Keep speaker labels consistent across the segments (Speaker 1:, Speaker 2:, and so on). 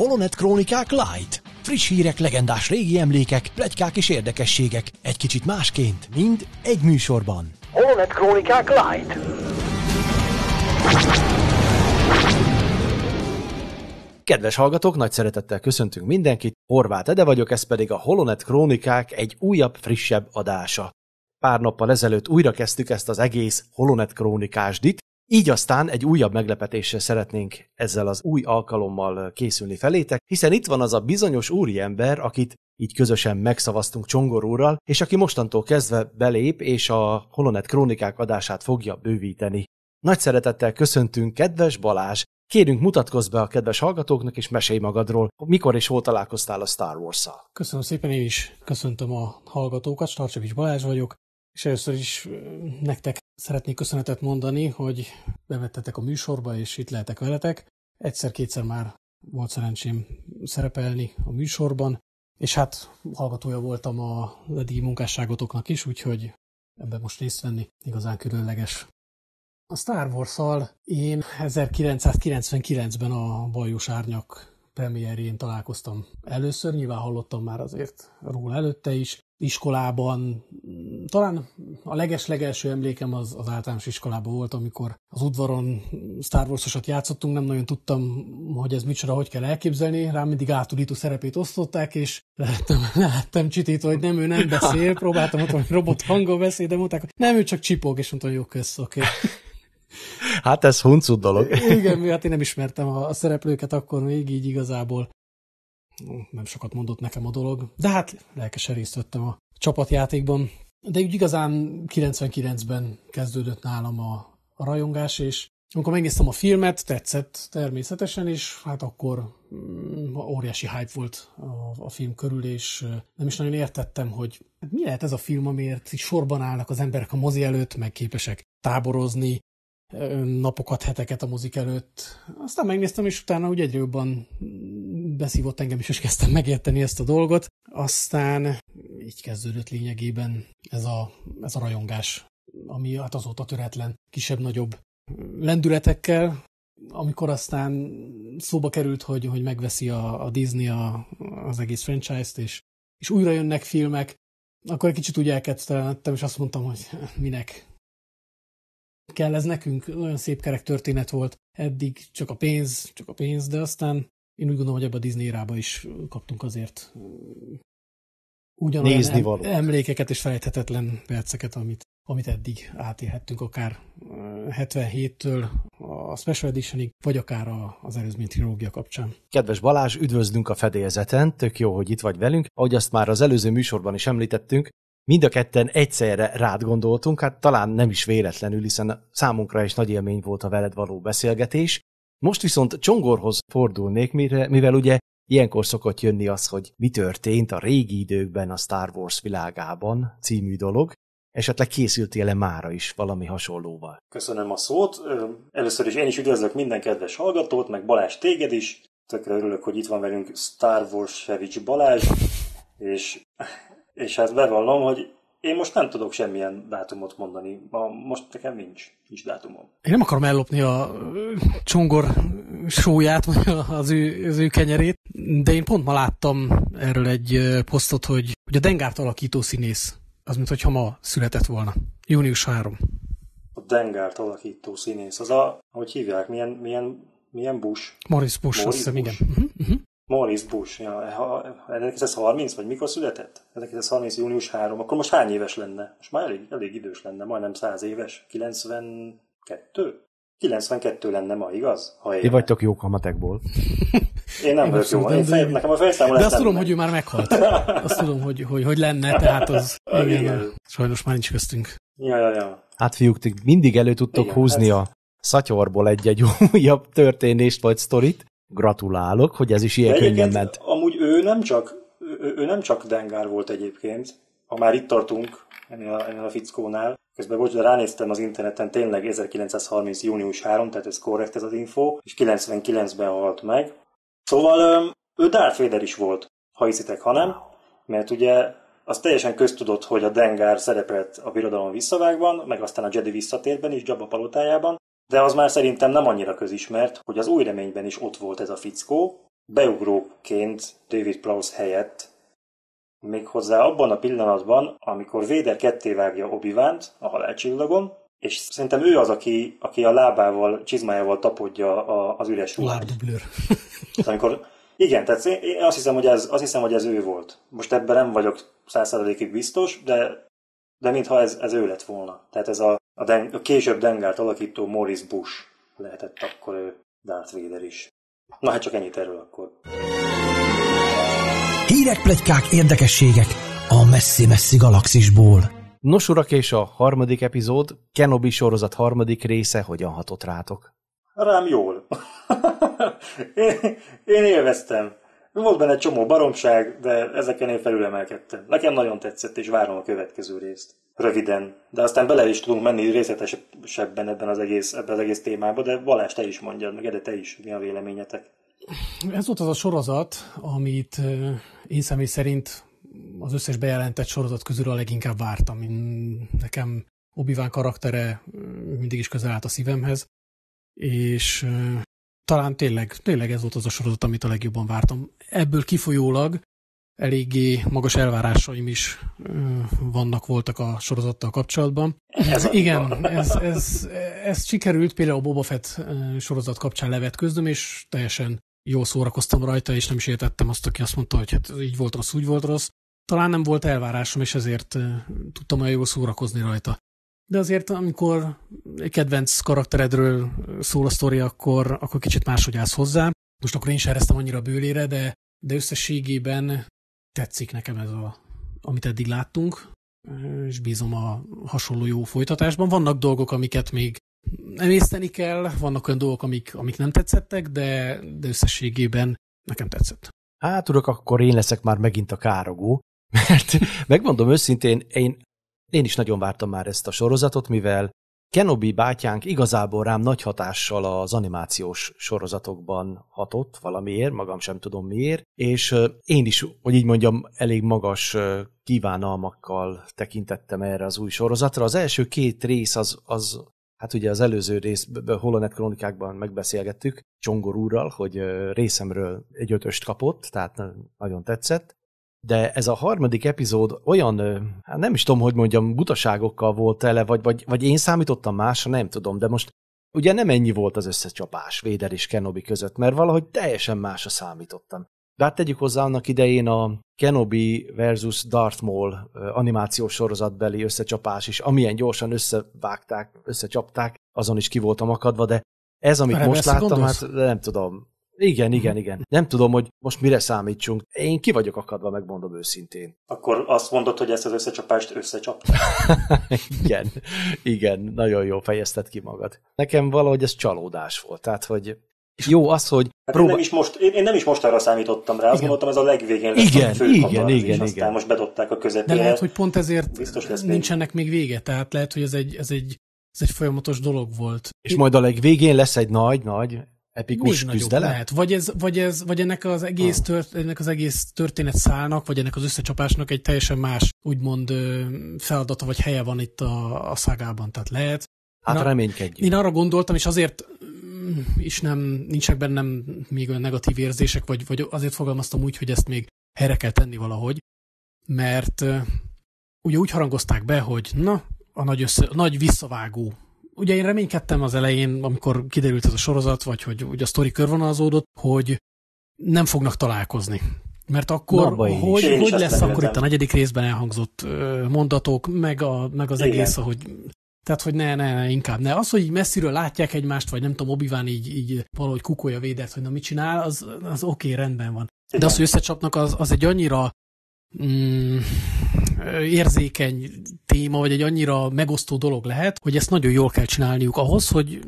Speaker 1: Holonet Krónikák Light. Friss hírek, legendás régi emlékek, plegykák és érdekességek. Egy kicsit másként, mind egy műsorban. Holonet Krónikák Light. Kedves hallgatók, nagy szeretettel köszöntünk mindenkit. Horváth Ede vagyok, ez pedig a Holonet Krónikák egy újabb, frissebb adása. Pár nappal ezelőtt újra kezdtük ezt az egész Holonet Krónikásdit, így aztán egy újabb meglepetésre szeretnénk ezzel az új alkalommal készülni felétek, hiszen itt van az a bizonyos úriember, akit így közösen megszavaztunk Csongor úrral, és aki mostantól kezdve belép, és a Holonet Krónikák adását fogja bővíteni. Nagy szeretettel köszöntünk, kedves Balázs! Kérünk, mutatkozz be a kedves hallgatóknak, és mesélj magadról, mikor és hol találkoztál a Star Wars-szal.
Speaker 2: Köszönöm szépen, én is köszöntöm a hallgatókat, Starcsevics Balázs vagyok, és először is nektek szeretnék köszönetet mondani, hogy bevettetek a műsorba, és itt lehetek veletek. Egyszer-kétszer már volt szerencsém szerepelni a műsorban, és hát hallgatója voltam a eddigi munkásságotoknak is, úgyhogy ebben most részt venni igazán különleges. A Star Wars-szal én 1999-ben a Bajos Árnyak premierjén találkoztam először, nyilván hallottam már azért róla előtte is, iskolában, talán a leges-legelső emlékem az, az általános iskolában volt, amikor az udvaron Star Wars-osat játszottunk, nem nagyon tudtam, hogy ez micsoda, hogy kell elképzelni, rám mindig átudító szerepét osztották, és lehettem, lehettem csitítva, hogy nem, ő nem beszél, próbáltam ott, hogy robot hanggal beszél, de mondták, hogy nem, ő csak csipog, és mondtam, jó, kösz, oké. Okay.
Speaker 1: Hát ez huncut dolog.
Speaker 2: Igen, hát én nem ismertem a, a szereplőket akkor még így igazából nem sokat mondott nekem a dolog, de hát lelkesen részt vettem a csapatjátékban. De úgy igazán 99-ben kezdődött nálam a, a rajongás, és amikor megnéztem a filmet, tetszett természetesen, és hát akkor mm, óriási hype volt a, a film körül, és nem is nagyon értettem, hogy mi lehet ez a film, amiért sorban állnak az emberek a mozi előtt, meg képesek táborozni, napokat, heteket a mozik előtt. Aztán megnéztem, és utána úgy egyre jobban beszívott engem is, és kezdtem megérteni ezt a dolgot. Aztán így kezdődött lényegében ez a, ez a rajongás, ami hát azóta töretlen, kisebb-nagyobb lendületekkel, amikor aztán szóba került, hogy, hogy megveszi a, a Disney a, az egész franchise-t, és, és újra jönnek filmek, akkor egy kicsit úgy elkezdtem, és azt mondtam, hogy minek, kell ez nekünk? Olyan szép kerek történet volt. Eddig csak a pénz, csak a pénz, de aztán én úgy gondolom, hogy ebbe a Disney rába is kaptunk azért ugyanolyan Nézni való. emlékeket és felejthetetlen perceket, amit, amit eddig átélhettünk, akár 77-től a Special Editionig, vagy akár az előzmény trilógia kapcsán.
Speaker 1: Kedves Balázs, üdvözlünk a fedélzeten, tök jó, hogy itt vagy velünk. Ahogy azt már az előző műsorban is említettünk, mind a ketten egyszerre rád gondoltunk, hát talán nem is véletlenül, hiszen számunkra is nagy élmény volt a veled való beszélgetés. Most viszont Csongorhoz fordulnék, mivel ugye ilyenkor szokott jönni az, hogy mi történt a régi időkben a Star Wars világában című dolog. Esetleg készültél-e mára is valami hasonlóval?
Speaker 3: Köszönöm a szót. Először is én is üdvözlök minden kedves hallgatót, meg Balázs téged is. Tökre örülök, hogy itt van velünk Star Wars Sevics Balázs, és és hát bevallom, hogy én most nem tudok semmilyen dátumot mondani. Ma, most nekem nincs, nincs dátumom.
Speaker 2: Én nem akarom ellopni a csongor sóját, vagy az ő, az ő kenyerét, de én pont ma láttam erről egy posztot, hogy, hogy a Dengárt alakító színész, az mintha ma született volna. Június 3.
Speaker 3: A Dengárt alakító színész, az a, hogy hívják, milyen, milyen, milyen Bush?
Speaker 2: Morris Bush, Morris azt hiszem, igen. Uh-huh, uh-huh.
Speaker 3: Morris Bush, ja, 1930, vagy mikor született? 1930. június 3, akkor most hány éves lenne? Most már elég, elég idős lenne, majdnem 100 éves. 92? 92 lenne ma, igaz?
Speaker 1: Ha Ti vagytok jók a matekból.
Speaker 3: Én nem vagyok jó. Én fej, nekem a fejszámolás
Speaker 2: De azt tudom, hogy ő már meghalt. Azt tudom, hogy, hogy, hogy lenne, tehát az igen, igen. sajnos már nincs köztünk.
Speaker 3: Ja, ja, ja.
Speaker 1: Hát fiúk, ti mindig elő tudtok igen, húzni hát... a szatyorból egy-egy újabb történést vagy sztorit. Gratulálok, hogy ez is ilyen könnyen ment.
Speaker 3: Amúgy ő nem csak, ő, ő nem csak Dengár volt egyébként, ha már itt tartunk ennél a, ennél a fickónál. Közben bocs, de ránéztem az interneten, tényleg 1930. június 3, tehát ez korrekt ez az info, és 99-ben halt meg. Szóval ő Darth Vader is volt, ha hiszitek, ha nem, mert ugye az teljesen köztudott, hogy a Dengar szerepelt a birodalom visszavágban, meg aztán a Jedi visszatérben is, Jabba palotájában, de az már szerintem nem annyira közismert, hogy az új reményben is ott volt ez a fickó, beugróként David Prowse helyett, méghozzá abban a pillanatban, amikor Vader ketté vágja obi a halálcsillagon, és szerintem ő az, aki, aki a lábával, csizmájával tapodja a, az üres ruhát. amikor, igen, tehát én azt hiszem, hogy ez, azt hiszem, hogy ez ő volt. Most ebben nem vagyok százszerzalékig biztos, de, de mintha ez, ez ő lett volna. Tehát ez a, a, den, a később Dengárt alakító Morris Bush lehetett akkor ő Darth Vader is. Na hát csak ennyit erről akkor.
Speaker 4: Hírek, plegykák, érdekességek a messzi-messzi galaxisból.
Speaker 1: Nos, urak, és a harmadik epizód, Kenobi sorozat harmadik része hogyan hatott rátok?
Speaker 3: Rám jól. én, én élveztem. Volt benne egy csomó baromság, de ezeken én felülemelkedtem. Nekem nagyon tetszett, és várom a következő részt. Röviden. De aztán bele is tudunk menni részletesebben ebben az egész, ebben az egész témába, de Balázs, te is mondjad, meg Ede, te is, mi a véleményetek?
Speaker 2: Ez volt az a sorozat, amit én személy szerint az összes bejelentett sorozat közül a leginkább vártam. Nekem obi karaktere mindig is közel állt a szívemhez, és talán tényleg, tényleg ez volt az a sorozat, amit a legjobban vártam. Ebből kifolyólag eléggé magas elvárásaim is vannak, voltak a sorozattal kapcsolatban. Ez, igen, ez, ez, ez sikerült, például a Boba Fett sorozat kapcsán levetkőzdöm, és teljesen jól szórakoztam rajta, és nem is értettem azt, aki azt mondta, hogy hát így volt rossz, úgy volt rossz. Talán nem volt elvárásom, és ezért tudtam olyan jól szórakozni rajta. De azért, amikor egy kedvenc karakteredről szól a sztori, akkor, akkor kicsit máshogy állsz hozzá. Most akkor én sem ereztem annyira bőlére, de, de összességében tetszik nekem ez a, amit eddig láttunk, és bízom a hasonló jó folytatásban. Vannak dolgok, amiket még emészteni kell, vannak olyan dolgok, amik, amik nem tetszettek, de, de összességében nekem tetszett.
Speaker 1: Hát, tudok, akkor én leszek már megint a károgó, mert megmondom őszintén, én, én is nagyon vártam már ezt a sorozatot, mivel Kenobi bátyánk igazából rám nagy hatással az animációs sorozatokban hatott valamiért, magam sem tudom miért, és én is, hogy így mondjam, elég magas kívánalmakkal tekintettem erre az új sorozatra. Az első két rész az, az hát ugye az előző rész, Holonet kronikákban megbeszélgettük Csongor úrral, hogy részemről egy ötöst kapott, tehát nagyon tetszett, de ez a harmadik epizód olyan, hát nem is tudom, hogy mondjam, butaságokkal volt tele, vagy, vagy, vagy én számítottam másra, nem tudom, de most ugye nem ennyi volt az összecsapás Véder és Kenobi között, mert valahogy teljesen másra számítottam. De hát tegyük hozzá annak idején a Kenobi versus Darth Maul animációs sorozatbeli összecsapás is, amilyen gyorsan összevágták, összecsapták, azon is ki voltam akadva, de ez, amit most láttam, gondolsz? hát nem tudom. Igen, igen, igen. Nem tudom, hogy most mire számítsunk. Én ki vagyok akadva, megmondom őszintén.
Speaker 3: Akkor azt mondod, hogy ezt az összecsapást összecsapta?
Speaker 1: igen, igen, nagyon jó fejezted ki magad. Nekem valahogy ez csalódás volt. Tehát, hogy jó az, hogy...
Speaker 3: Hát próbál... én, nem is most, én, én nem is most arra számítottam rá, azt gondoltam, ez a legvégén lesz
Speaker 1: igen, a fő igen, igen, igen,
Speaker 3: és
Speaker 1: igen.
Speaker 3: most bedobták a közepére.
Speaker 2: De lehet, hogy pont ezért Biztos lesz nincsenek még vége, tehát lehet, hogy ez egy, ez egy, ez egy folyamatos dolog volt.
Speaker 1: És majd a legvégén lesz egy nagy, nagy epikus Még küzdelem? Lehet.
Speaker 2: Vagy, ez, vagy, ez, vagy ennek, az egész ah. tört, ennek az egész történet szálnak, vagy ennek az összecsapásnak egy teljesen más, úgymond feladata, vagy helye van itt a, a szágában, tehát lehet.
Speaker 1: Hát Na, reménykedjünk.
Speaker 2: Én arra gondoltam, és azért mm, is nem, nincsenek bennem még olyan negatív érzések, vagy, vagy azért fogalmaztam úgy, hogy ezt még helyre kell tenni valahogy, mert ugye úgy harangozták be, hogy na, a nagy, össze, a nagy visszavágó ugye én reménykedtem az elején, amikor kiderült ez a sorozat, vagy hogy ugye a sztori körvonalazódott, hogy nem fognak találkozni. Mert akkor, Na, hogy, hogy lesz akkor itt a negyedik részben elhangzott mondatok, meg, a, meg az Igen. egész, hogy tehát, hogy ne, ne, ne, inkább ne. Az, hogy így messziről látják egymást, vagy nem tudom, obi így, így valahogy kukolja védett, hogy na mit csinál, az, az oké, okay, rendben van. De az, hogy összecsapnak, az, az egy annyira mm, érzékeny téma, vagy egy annyira megosztó dolog lehet, hogy ezt nagyon jól kell csinálniuk ahhoz, hogy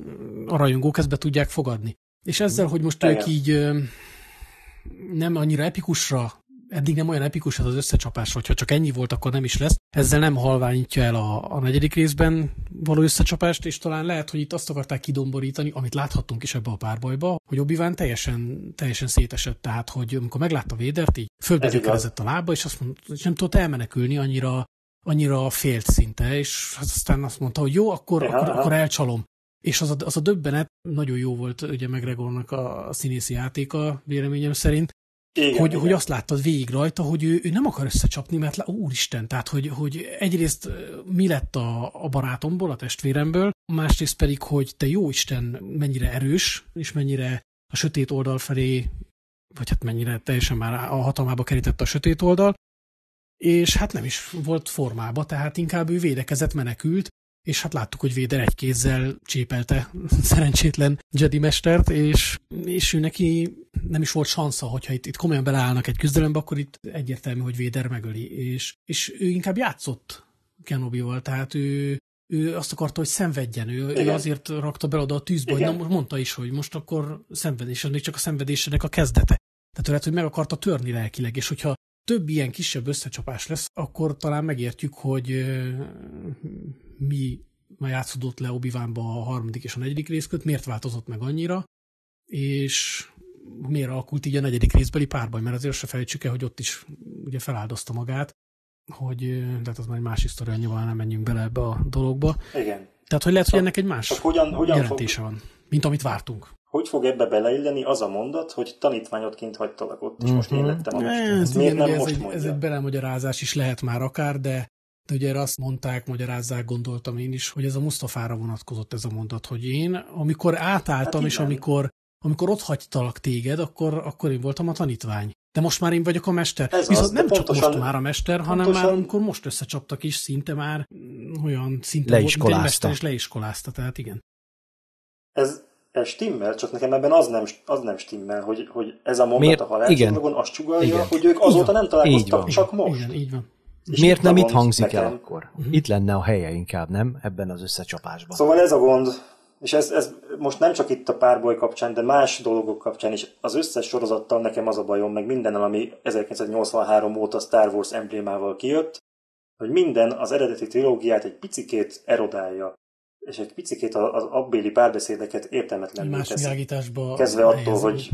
Speaker 2: a rajongók ezt be tudják fogadni. És ezzel, hogy most ők így nem annyira epikusra eddig nem olyan epikus ez az összecsapás, hogyha csak ennyi volt, akkor nem is lesz. Ezzel nem halványítja el a, a negyedik részben való összecsapást, és talán lehet, hogy itt azt akarták kidomborítani, amit láthattunk is ebbe a párbajba, hogy obi teljesen, teljesen szétesett, tehát hogy amikor meglátta Védert, így fölbegyökerezett a lába, és azt mondta, hogy nem tudott elmenekülni, annyira, annyira félt szinte, és aztán azt mondta, hogy jó, akkor, akkor, akkor elcsalom. és az a, az a döbbenet nagyon jó volt ugye McGregornak a, a színészi játéka, véleményem szerint, igen, hogy, igen. hogy azt láttad végig rajta, hogy ő, ő nem akar összecsapni, mert lá, úristen, tehát hogy, hogy egyrészt mi lett a, a barátomból, a testvéremből, másrészt pedig, hogy te jó Isten mennyire erős, és mennyire a sötét oldal felé, vagy hát mennyire teljesen már a hatalmába kerített a sötét oldal, és hát nem is volt formába, tehát inkább ő védekezett, menekült, és hát láttuk, hogy Véder egy kézzel csépelte szerencsétlen Jedi mestert, és, és ő neki nem is volt sansza, hogyha itt, itt komolyan beleállnak egy küzdelembe, akkor itt egyértelmű, hogy Véder megöli, és, és ő inkább játszott Kenobi-val, tehát ő, ő azt akarta, hogy szenvedjen, ő, ő azért rakta be oda a tűzbe, Igen. hogy na, mondta is, hogy most akkor szenvedés, még csak a szenvedésének a kezdete. Tehát lehet, hogy meg akarta törni lelkileg, és hogyha több ilyen kisebb összecsapás lesz, akkor talán megértjük, hogy mi játszódott le obi a harmadik és a negyedik rész között, miért változott meg annyira, és miért alakult így a negyedik részbeli párbaj, mert azért se felejtsük el, hogy ott is ugye feláldozta magát, hogy, de hát az már egy más historia, nyilván nem menjünk bele ebbe a dologba.
Speaker 3: Igen.
Speaker 2: Tehát, hogy lehet, hogy ennek egy más hogyan, hogyan jelentése fog, van, mint amit vártunk.
Speaker 3: Hogy fog ebbe beleilleni az a mondat, hogy tanítványodként hagytalak ott, és mm-hmm. most én lettem a
Speaker 2: mester. Ez, Miért igen, nem ez most egy, mondja? Ez egy belemagyarázás is lehet már akár, de de ugye azt mondták, magyarázzák, gondoltam én is, hogy ez a Mustafára vonatkozott ez a mondat, hogy én, amikor átálltam, hát és amikor, amikor ott hagytalak téged, akkor, akkor én voltam a tanítvány. De most már én vagyok a mester. Ez Viszont az, nem csak pontosan, most már a mester, hanem pontosan, már amikor most összecsaptak is, szinte már olyan szinte
Speaker 1: volt, mester
Speaker 2: és leiskolázta, tehát igen.
Speaker 3: Ez, ez stimmel, csak nekem ebben az nem, az nem stimmel, hogy, hogy ez a mondat Miért? a halálcsillagon azt csugalja, hogy ők azóta nem találkoztak, csak most.
Speaker 2: Igen, így van.
Speaker 1: És Miért nem itt hangzik nekem. el akkor? Uh-huh. Itt lenne a helye inkább, nem? Ebben az összecsapásban.
Speaker 3: Szóval ez a gond, és ez, ez most nem csak itt a párboly kapcsán, de más dolgok kapcsán is. Az összes sorozattal nekem az a bajom, meg mindennel, ami 1983 óta Star Wars emblémával kijött, hogy minden az eredeti trilógiát egy picikét erodálja, és egy picikét az abbéli párbeszédeket értelmetlenül teszi. Kezdve attól, hogy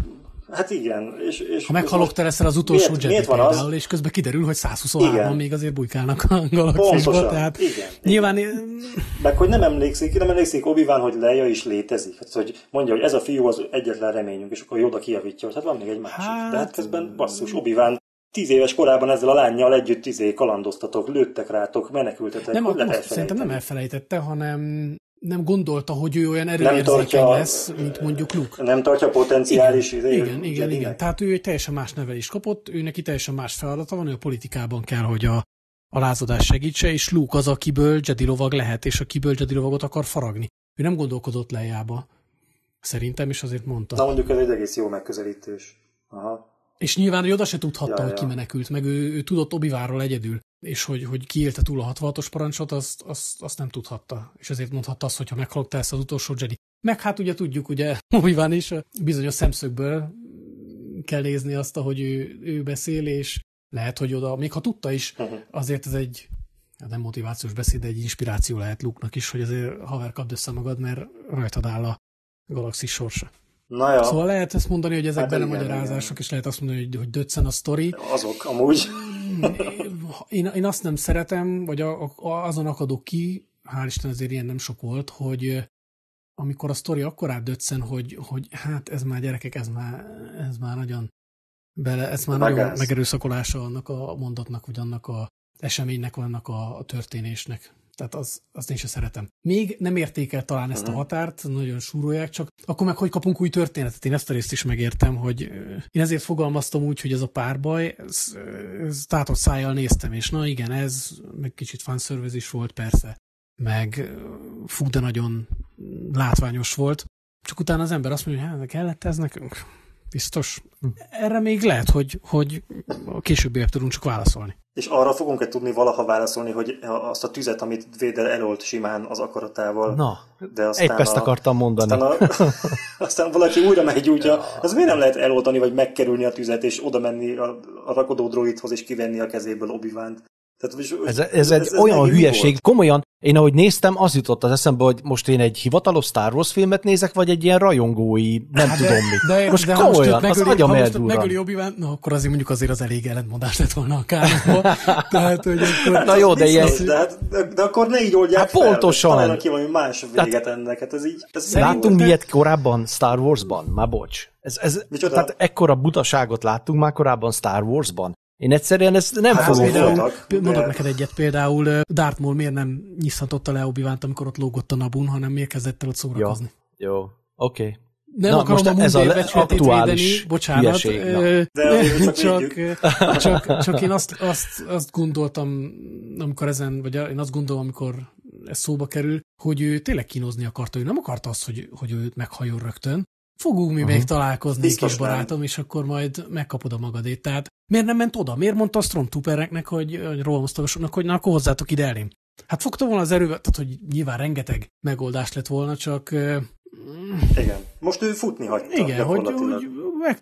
Speaker 3: Hát igen. És, és
Speaker 2: ha meghalok te leszel az utolsó miért, Jedi miért például, az? és közben kiderül, hogy 123 még azért bujkálnak a galaxisba. Tehát igen, nyilván... Igen.
Speaker 3: Meg hogy nem emlékszik, nem emlékszik obi hogy Leia is létezik. Hát, hogy mondja, hogy ez a fiú az egyetlen reményünk, és akkor Yoda kijavítja, hogy hát van még egy másik. Hát... De hát közben basszus, obi tíz éves korában ezzel a lányjal együtt izé kalandoztatok, lőttek rátok, menekültetek.
Speaker 2: Nem, most szerintem nem elfelejtette, hanem nem gondolta, hogy ő olyan erőérzékeny lesz, mint mondjuk Luke.
Speaker 3: Nem tartja potenciális
Speaker 2: igen, idejű, igen, igen, igen. Tehát ő egy teljesen más nevelést kapott, ő neki teljesen más feladata van, ő a politikában kell, hogy a, a lázadás segítse, és Luke az, akiből Jedi lovag lehet, és akiből Jedi lovagot akar faragni. Ő nem gondolkodott lejába. Szerintem, is azért mondta.
Speaker 3: Na mondjuk ez egy egész jó megközelítés. Aha.
Speaker 2: És nyilván ő oda se tudhatta, ja, hogy ja. kimenekült, meg ő, ő tudott Obivárról egyedül és hogy, hogy kiélte túl a 66-os parancsot, azt, azt, azt nem tudhatta. És ezért mondhatta azt, hogy ha meghalok, ezt az utolsó Jedi. Meg hát ugye tudjuk, ugye van is, bizonyos szemszögből kell nézni azt, ahogy ő, ő beszél, és lehet, hogy oda, még ha tudta is, uh-huh. azért ez egy nem motivációs beszéd, de egy inspiráció lehet Luke-nak is, hogy azért haver kapd össze magad, mert rajtad áll a galaxis sorsa.
Speaker 3: Na ja.
Speaker 2: Szóval lehet ezt mondani, hogy ezek hát benne magyarázások, és lehet azt mondani, hogy, hogy döccen a sztori.
Speaker 3: Azok amúgy.
Speaker 2: én, én azt nem szeretem, vagy a, a, azon akadok ki, hál' Isten azért ilyen nem sok volt, hogy amikor a sztori akkor átdöccen, hogy, hogy hát ez már gyerekek, ez már, ez már nagyon bele, ez már nagyon megerőszakolása annak a mondatnak, vagy annak a eseménynek, vagy annak a, a történésnek. Tehát az, azt én sem szeretem. Még nem érték el talán ezt a mhm. határt, nagyon súrolják, csak akkor meg hogy kapunk új történetet? Én ezt a részt is megértem, hogy én ezért fogalmaztam úgy, hogy ez a párbaj, ez, ez tátott szájjal néztem, és na igen, ez meg kicsit fanszerviz is volt persze, meg fú, de nagyon látványos volt. Csak utána az ember azt mondja, hogy hát kellett ez nekünk? Biztos. Erre még lehet, hogy, hogy későbbiek tudunk csak válaszolni.
Speaker 3: És arra fogunk-e tudni valaha válaszolni, hogy azt a tüzet, amit Véder elolt simán az akaratával.
Speaker 1: Na, de aztán épp ezt a, akartam mondani.
Speaker 3: Aztán, a, aztán valaki újra megy útja, az miért nem lehet eloldani, vagy megkerülni a tüzet, és oda menni a, a rakodó droidhoz, és kivenni a kezéből obi -Wan-t? Tehát, és,
Speaker 1: Ez, ez, egy olyan
Speaker 3: neki mi
Speaker 1: hülyeség.
Speaker 3: volt?
Speaker 1: Komolyan, én ahogy néztem, az jutott az eszembe, hogy most én egy hivatalos Star Wars filmet nézek, vagy egy ilyen rajongói, nem
Speaker 2: Hát
Speaker 1: tudom mit.
Speaker 2: De,
Speaker 1: most
Speaker 2: de ha
Speaker 1: komolyan,
Speaker 2: most őt
Speaker 1: az
Speaker 2: megöli,
Speaker 1: agyam
Speaker 2: ha most megöli obi na akkor azért mondjuk azért az elég ellentmondás lett volna a. Tehát, hogy akkor...
Speaker 1: Na jó, de ilyen-
Speaker 3: De, hát, de, de, akkor ne így oldják
Speaker 1: Hát
Speaker 3: fel,
Speaker 1: pontosan.
Speaker 3: találjanak ki valami más véget ennek. Hát ez így... Ez
Speaker 1: Láttunk ilyet korábban Star Warsban? Már bocs. Ez, ez,
Speaker 3: Micsoda?
Speaker 1: tehát ekkora butaságot láttunk már korábban Star Warsban. Én egyszerűen ezt nem
Speaker 3: Hát
Speaker 1: fogom.
Speaker 2: Például,
Speaker 3: voltak,
Speaker 2: például, mondok
Speaker 3: de-
Speaker 2: neked egyet, például Maul miért nem nyisszantotta le obi amikor ott lógott a nabun, hanem miért kezdett el ott szórakozni.
Speaker 1: Jó, oké. Okay.
Speaker 2: Nem
Speaker 1: Na,
Speaker 2: akarom
Speaker 1: most
Speaker 2: a
Speaker 1: ez a aktuális
Speaker 2: védeni, bocsánat.
Speaker 1: hülyeség,
Speaker 2: ö,
Speaker 3: De azért csak
Speaker 2: csak, csak én azt, azt, azt gondoltam, amikor ezen, vagy én azt gondolom, amikor ez szóba kerül, hogy ő tényleg kínozni akarta. Ő nem akarta azt, hogy, hogy őt meghajol rögtön. Fogunk mi még találkozni,
Speaker 3: Biztos
Speaker 2: kis
Speaker 3: nem.
Speaker 2: barátom, és akkor majd megkapod a magadét. Tehát miért nem ment oda? Miért mondta a Stormtroopereknek, hogy, hogy rohamosztagosoknak, hogy na, akkor hozzátok ide elém? Hát fogta volna az erővel, tehát hogy nyilván rengeteg megoldás lett volna, csak
Speaker 3: Igen. Most ő futni hagyta
Speaker 2: igen, hogy, hogy.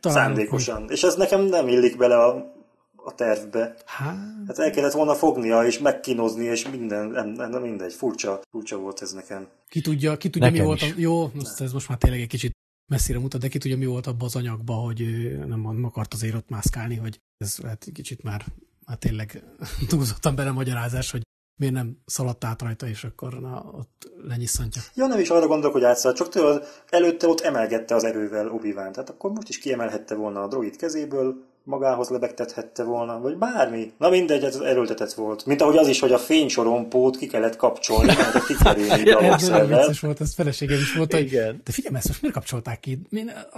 Speaker 3: Szándékosan. És ez nekem nem illik bele a, a tervbe.
Speaker 2: Hát,
Speaker 3: Hát el kellett volna fognia, és megkínozni, és minden, nem, nem, nem mindegy, furcsa, furcsa volt ez nekem.
Speaker 2: ki tudja, ki tudja mi
Speaker 1: Nekem
Speaker 2: volt. A, jó, most ez most már tényleg egy kicsit messzire mutat, de ki tudja, mi volt abban az anyagban, hogy nem, akart azért ott mászkálni, hogy ez hát kicsit már, már tényleg túlzottan belemagyarázás, hogy miért nem szaladt át rajta, és akkor na, ott lenyisszantja.
Speaker 3: Ja, nem is arra gondolok, hogy átszállt, csak tudod, előtte ott emelgette az erővel obi tehát akkor most is kiemelhette volna a droid kezéből, magához lebegtethette volna, vagy bármi. Na mindegy, ez erőltetett volt. Mint ahogy az is, hogy a fénysorompót ki kellett kapcsolni, mert kikerülni
Speaker 2: Ez nagyon
Speaker 3: gyalogszerrel.
Speaker 2: vicces volt, ez feleségem is volt, hogy
Speaker 1: Igen.
Speaker 2: de figyelj, ezt most miért kapcsolták ki?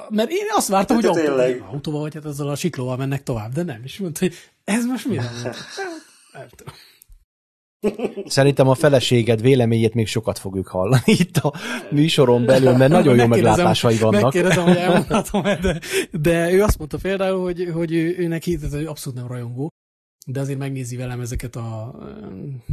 Speaker 2: Mert én azt vártam,
Speaker 3: Hát
Speaker 2: hogy autó,
Speaker 3: tényleg.
Speaker 2: autóval, vagy hát azzal a siklóval mennek tovább, de nem. És mondta, hogy ez most mire volt? Nem tudom.
Speaker 1: Szerintem a feleséged véleményét még sokat fogjuk hallani itt a műsoron belül, mert nagyon jó meglátásai vannak.
Speaker 2: Megkérdezem, hogy elmondhatom de, de ő azt mondta például, hogy, hogy ő, ő neki tehát ő abszolút nem rajongó, de azért megnézi velem ezeket a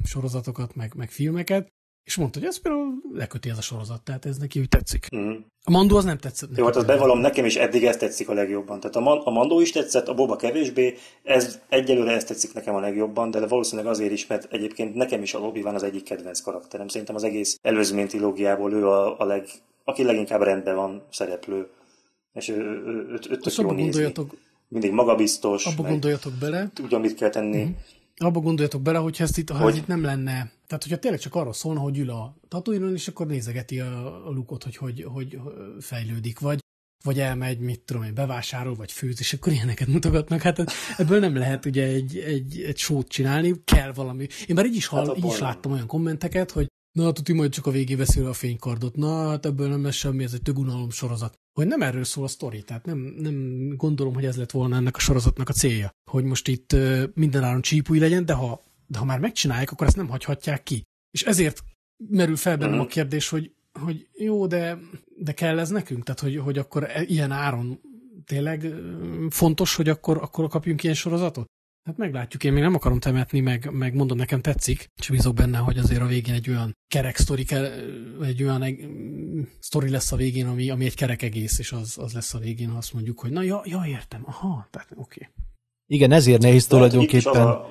Speaker 2: sorozatokat, meg, meg filmeket, és mondta, hogy ez például leköti ez a sorozat, tehát ez neki úgy tetszik.
Speaker 3: Mm.
Speaker 2: A Mandó az nem tetszett neki.
Speaker 3: Jó, hát azt bevallom, nekem is eddig ez tetszik a legjobban. Tehát a, Man- a Mandó is tetszett, a Boba kevésbé, ez egyelőre ez tetszik nekem a legjobban, de valószínűleg azért is, mert egyébként nekem is a obi az egyik kedvenc karakterem. Szerintem az egész előzmény trilógiából ő a, a leg, aki leginkább rendben van szereplő. És ő, ő, ő, őt
Speaker 2: Most
Speaker 3: tök jó nézni. Mindig magabiztos,
Speaker 2: abba
Speaker 3: meg
Speaker 2: gondoljatok bele,
Speaker 3: tudja, mit kell tenni.
Speaker 2: Mhm. Abba gondoljatok bele, hogyha ezt itt, ha
Speaker 3: Hogy?
Speaker 2: ez itt nem lenne, tehát hogyha tényleg csak arról szólna, hogy ül a tatooine és akkor nézegeti a, a lukot, hogy, hogy hogy fejlődik, vagy vagy elmegy, mit tudom én, bevásárol, vagy főz, és akkor ilyeneket mutogatnak. Hát ebből nem lehet ugye egy, egy, egy sót csinálni, kell valami. Én már így is, hall,
Speaker 3: Hát
Speaker 2: így is láttam olyan kommenteket, hogy na, tuti majd csak a végén veszi a fénykardot, na, hát ebből nem lesz semmi, ez egy unalom sorozat. Hogy nem erről szól a sztori, tehát nem, nem gondolom, hogy ez lett volna ennek a sorozatnak a célja. Hogy most itt mindenáron csípúj legyen, de ha, de ha már megcsinálják, akkor ezt nem hagyhatják ki. És ezért merül fel bennem a
Speaker 3: Mhm.
Speaker 2: kérdés, hogy, hogy jó, de, de kell ez nekünk? Tehát, hogy, hogy akkor e- ilyen áron tényleg fontos, hogy akkor, akkor kapjunk ilyen sorozatot? Hát meglátjuk, én még nem akarom temetni, meg, meg mondom, nekem tetszik, és bízok benne, hogy azért a végén egy olyan kerek sztori, kell, egy olyan eg- mm, sztori lesz a végén, ami, ami egy kerek egész, és az, az lesz a végén, ha azt mondjuk, hogy na, ja, ja értem, aha, tehát oké. Okay.
Speaker 1: Igen, ezért nehéz tulajdonképpen.
Speaker 3: a-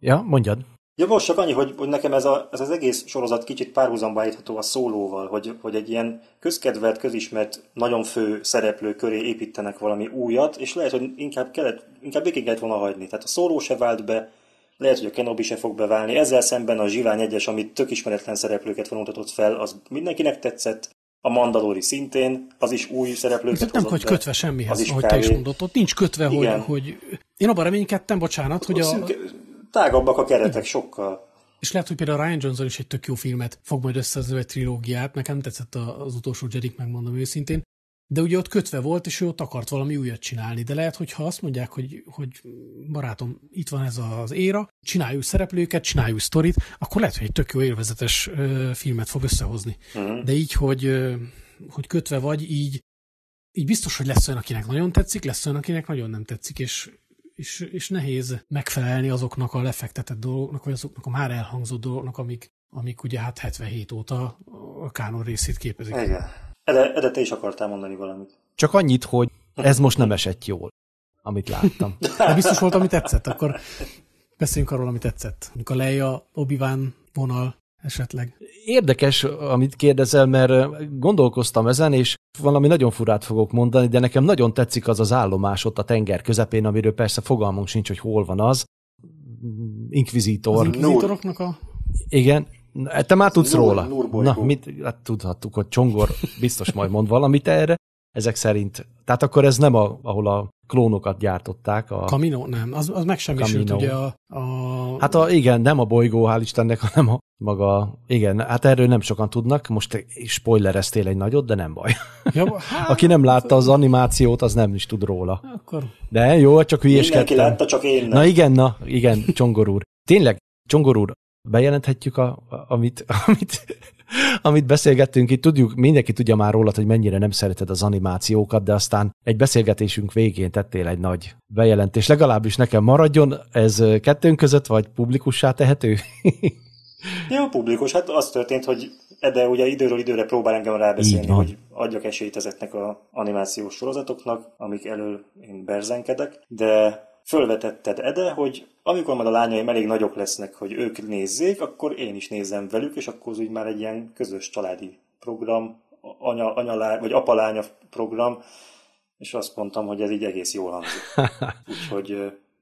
Speaker 1: Ja, mondjad.
Speaker 3: Ja, most csak annyi, hogy, hogy nekem ez, a, ez az egész sorozat kicsit párhuzamba állítható a szólóval, hogy, hogy egy ilyen közkedvelt, közismert, nagyon fő szereplő köré építenek valami újat, és lehet, hogy inkább, kellett, inkább végig kellett volna hagyni. Tehát a szóló se vált be, lehet, hogy a Kenobi se fog beválni. Ezzel szemben a Zsivány egyes, amit tök ismeretlen szereplőket vonultatott fel, az mindenkinek tetszett. A Mandalori szintén, az is új szereplőket
Speaker 2: Tehát nem
Speaker 3: hozott
Speaker 2: hogy
Speaker 3: be.
Speaker 2: kötve semmihez,
Speaker 3: is
Speaker 2: ahogy te is
Speaker 3: kávé.
Speaker 2: mondod. Ott nincs kötve, hogy,
Speaker 3: Igen.
Speaker 2: hogy... Én abban reménykedtem, bocsánat, hogy a,
Speaker 3: Szűke, tágabbak a keretek sokkal.
Speaker 2: És lehet, hogy például Ryan Johnson is egy tök jó filmet fog majd összehozni, egy trilógiát. Nekem tetszett az utolsó Jedi, megmondom őszintén. De ugye ott kötve volt, és ő ott akart valami újat csinálni. De lehet, hogy ha azt mondják, hogy, hogy barátom, itt van ez az éra, csinálj új szereplőket, csinálj új sztorit, akkor lehet, hogy egy tök jó élvezetes ö, filmet fog összehozni.
Speaker 3: Mhm.
Speaker 2: De így, hogy, ö, hogy kötve vagy, így, így biztos, hogy lesz olyan, akinek nagyon tetszik, lesz olyan, akinek nagyon nem tetszik, és, és, és nehéz megfelelni azoknak a lefektetett dolgoknak, vagy azoknak a már elhangzott dolgoknak, amik, amik ugye hát 77 óta a kánon részét képezik.
Speaker 3: Igen. Ede, Ede, te is akartál mondani valamit.
Speaker 1: Csak annyit, hogy ez most nem esett jól, amit láttam.
Speaker 2: De biztos volt, ami tetszett, akkor Beszéljünk arról, ami tetszett. Mondjuk a Leia, obi vonal esetleg.
Speaker 1: Érdekes, amit kérdezel, mert gondolkoztam ezen, és valami nagyon furát fogok mondani, de nekem nagyon tetszik az az állomás ott a tenger közepén, amiről persze fogalmunk sincs, hogy hol van az. Inquisitor. Az
Speaker 2: Inquisitoroknak a...
Speaker 1: Igen, te már tudsz Nur, róla. Nur Na, mit, hát tudhattuk, hogy Csongor biztos majd mond valamit erre, ezek szerint. Tehát akkor ez nem a, ahol a klónokat gyártották. A...
Speaker 2: Camino, nem, az, az meg sem Camino. ugye a, a...
Speaker 1: Hát a, igen, nem a bolygó, hál' Istennek, hanem a maga, igen, hát erről nem sokan tudnak, most spoilereztél egy nagyot, de nem baj. Ja, hát, Aki nem látta az animációt, az nem is tud róla.
Speaker 2: Akkor...
Speaker 1: De jó, csak hülyeskedtem.
Speaker 3: Mindenki látta, csak én nem.
Speaker 1: Na igen, na, igen, Csongor úr. Tényleg, Csongor úr, bejelenthetjük, a, a, amit, amit, amit beszélgettünk itt, tudjuk, mindenki tudja már rólad, hogy mennyire nem szereted az animációkat, de aztán egy beszélgetésünk végén tettél egy nagy bejelentés. Legalábbis nekem maradjon, ez kettőnk között, vagy publikussá tehető?
Speaker 3: Jó, publikus. Hát az történt, hogy Ede ugye időről időre próbál engem rábeszélni, hogy adjak esélyt ezeknek a animációs sorozatoknak, amik elől én berzenkedek, de fölvetetted Ede, hogy amikor majd a lányaim elég nagyok lesznek, hogy ők nézzék, akkor én is nézem velük, és akkor az úgy már egy ilyen közös családi program, anya, anya vagy apalánya program, és azt mondtam, hogy ez így egész jól hangzik. Úgyhogy,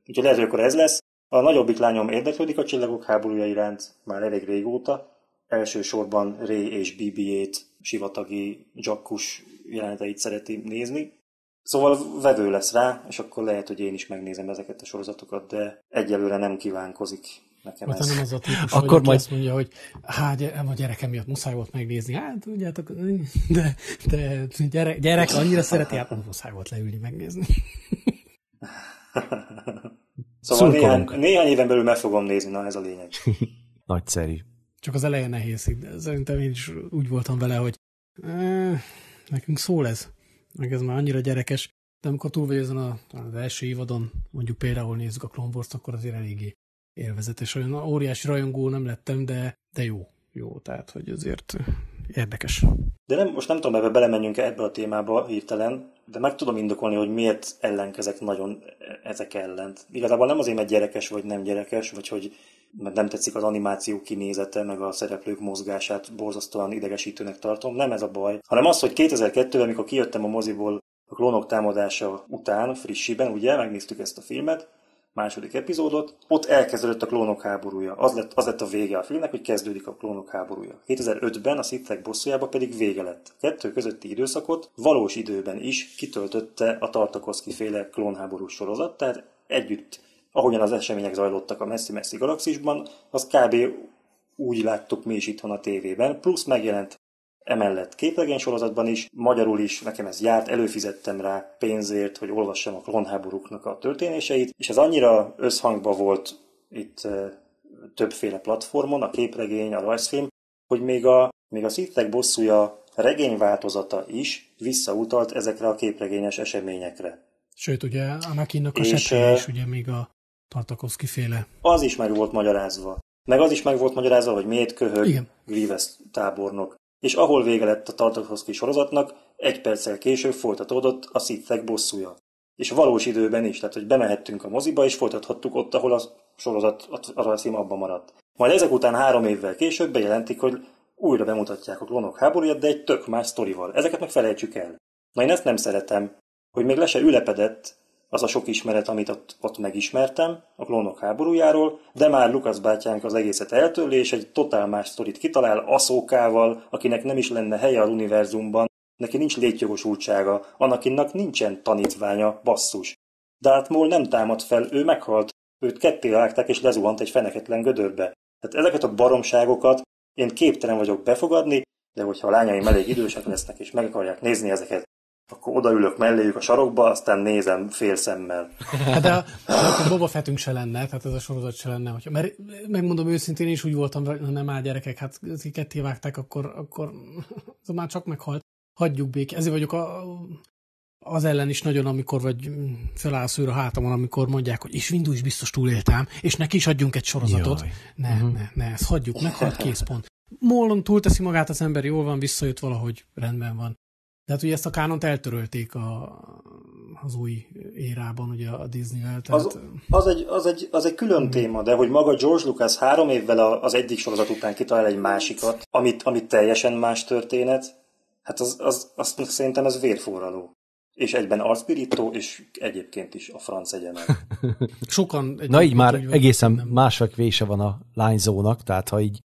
Speaker 3: úgyhogy lehet, hogy akkor ez lesz. A nagyobbik lányom érdeklődik a csillagok háborúja iránt már elég régóta. Elsősorban Ray és BB-ét, sivatagi Jakkus jeleneteit szereti nézni. Szóval vevő lesz rá, és akkor lehet, hogy én is megnézem ezeket a sorozatokat, de egyelőre nem kívánkozik nekem
Speaker 2: ez. nem az a típus, akkor hogy majd... azt mondja, hogy hát a gyerekem miatt muszáj volt megnézni. Hát tudjátok, de, de gyerek, gyerek annyira szereti, hát muszáj volt leülni megnézni.
Speaker 3: Szóval néhány, néhány éven belül meg fogom nézni, na ez a lényeg.
Speaker 1: Nagyszerű.
Speaker 2: Csak az elején nehéz. De szerintem én is úgy voltam vele, hogy eh, nekünk szól ez. Meg ez már annyira gyerekes. De amikor túl vagy ezen a, az első évadon, mondjuk például nézzük a Clone Wars-t, akkor azért eléggé élvezetes. Olyan óriási rajongó nem lettem, de, de jó. Jó, tehát, hogy azért érdekes.
Speaker 3: De nem, most nem tudom, ebbe belemenjünk ebbe a témába hirtelen, de meg tudom indokolni, hogy miért ellenkezek nagyon ezek ellent. Igazából nem azért, mert gyerekes vagy nem gyerekes, vagy hogy mert nem tetszik az animáció kinézete, meg a szereplők mozgását borzasztóan idegesítőnek tartom. Nem ez a baj, hanem az, hogy 2002-ben, amikor kijöttem a moziból a klónok támadása után, frissiben, ugye, megnéztük ezt a filmet, második epizódot, ott elkezdődött a klónok háborúja. Az lett, az lett a vége a filmnek, hogy kezdődik a klónok háborúja. 2005-ben a Sithek bosszújába pedig vége lett. Kettő közötti időszakot valós időben is kitöltötte a Tartakoszki féle klónháborús sorozat, tehát együtt, ahogyan az események zajlottak a messzi-messzi galaxisban, az kb. úgy láttuk mi is itthon a tévében, plusz megjelent Emellett képregény sorozatban is, magyarul is nekem ez járt, előfizettem rá pénzért, hogy olvassam a klónháborúknak a történéseit, és ez annyira összhangban volt itt többféle platformon, a képregény, a rajzfilm, hogy még a, még a Sithek bosszúja regény változata is visszautalt ezekre a képregényes eseményekre.
Speaker 2: Sőt, ugye Anakinnak a és, is ugye még a Tartakovsky féle.
Speaker 3: Az is meg volt magyarázva. Meg az is meg volt magyarázva, hogy miért köhög Igen. Grievous tábornok és ahol vége lett a Tartakovsky sorozatnak, egy perccel később folytatódott a Sithek bosszúja. És valós időben is, tehát hogy bemehettünk a moziba, és folytathattuk ott, ahol a sorozat, a rajzfilm abban maradt. Majd ezek után három évvel később bejelentik, hogy újra bemutatják a klónok háborúját, de egy tök más sztorival. Ezeket meg felejtsük el. Na én ezt nem szeretem, hogy még le se ülepedett az a sok ismeret, amit ott, ott megismertem a klónok háborújáról, de már Lukasz bátyánk az egészet eltörli, és egy totál más sztorit kitalál Aszókával, akinek nem is lenne helye az univerzumban, neki nincs létjogosultsága, annak nincsen tanítványa, basszus. Darth Maul nem támad fel, ő meghalt, őt ketté vágták és lezuhant egy feneketlen gödörbe. Tehát ezeket a baromságokat én képtelen vagyok befogadni, de hogyha a lányaim elég idősek lesznek és meg akarják nézni ezeket, akkor odaülök melléjük a sarokba, aztán nézem fél szemmel.
Speaker 2: Hát de, akkor Boba Fettünk se lenne, tehát ez a sorozat se lenne. Hogyha, mert megmondom őszintén, is úgy voltam, hogy nem áll gyerekek, hát ketté vágták, akkor, akkor az már csak meghalt. Hagyjuk békét. Ezért vagyok a, az ellen is nagyon, amikor vagy felállsz a hátamon, amikor mondják, hogy és Windu is biztos túléltám, és neki is adjunk egy sorozatot. Jaj. Ne, uh-huh. ne, ne, ezt hagyjuk, meghalt, kész pont. Mollon túlteszi magát az ember, jól van, visszajött valahogy, rendben van. De hát ugye ezt a kánont eltörölték a az új érában, ugye a Disney-vel.
Speaker 3: Tehát... Az, az, egy, az, egy, az egy külön mm. téma, de hogy maga George Lucas három évvel az egyik sorozat után kitalál egy másikat, amit, amit teljesen más történet, hát az, az, azt szerintem ez vérforraló. És egyben arcpirító, és egyébként is a franc egyenek.
Speaker 2: Sokan...
Speaker 1: Na így már egészen nem. másfekvése van a lányzónak, tehát ha így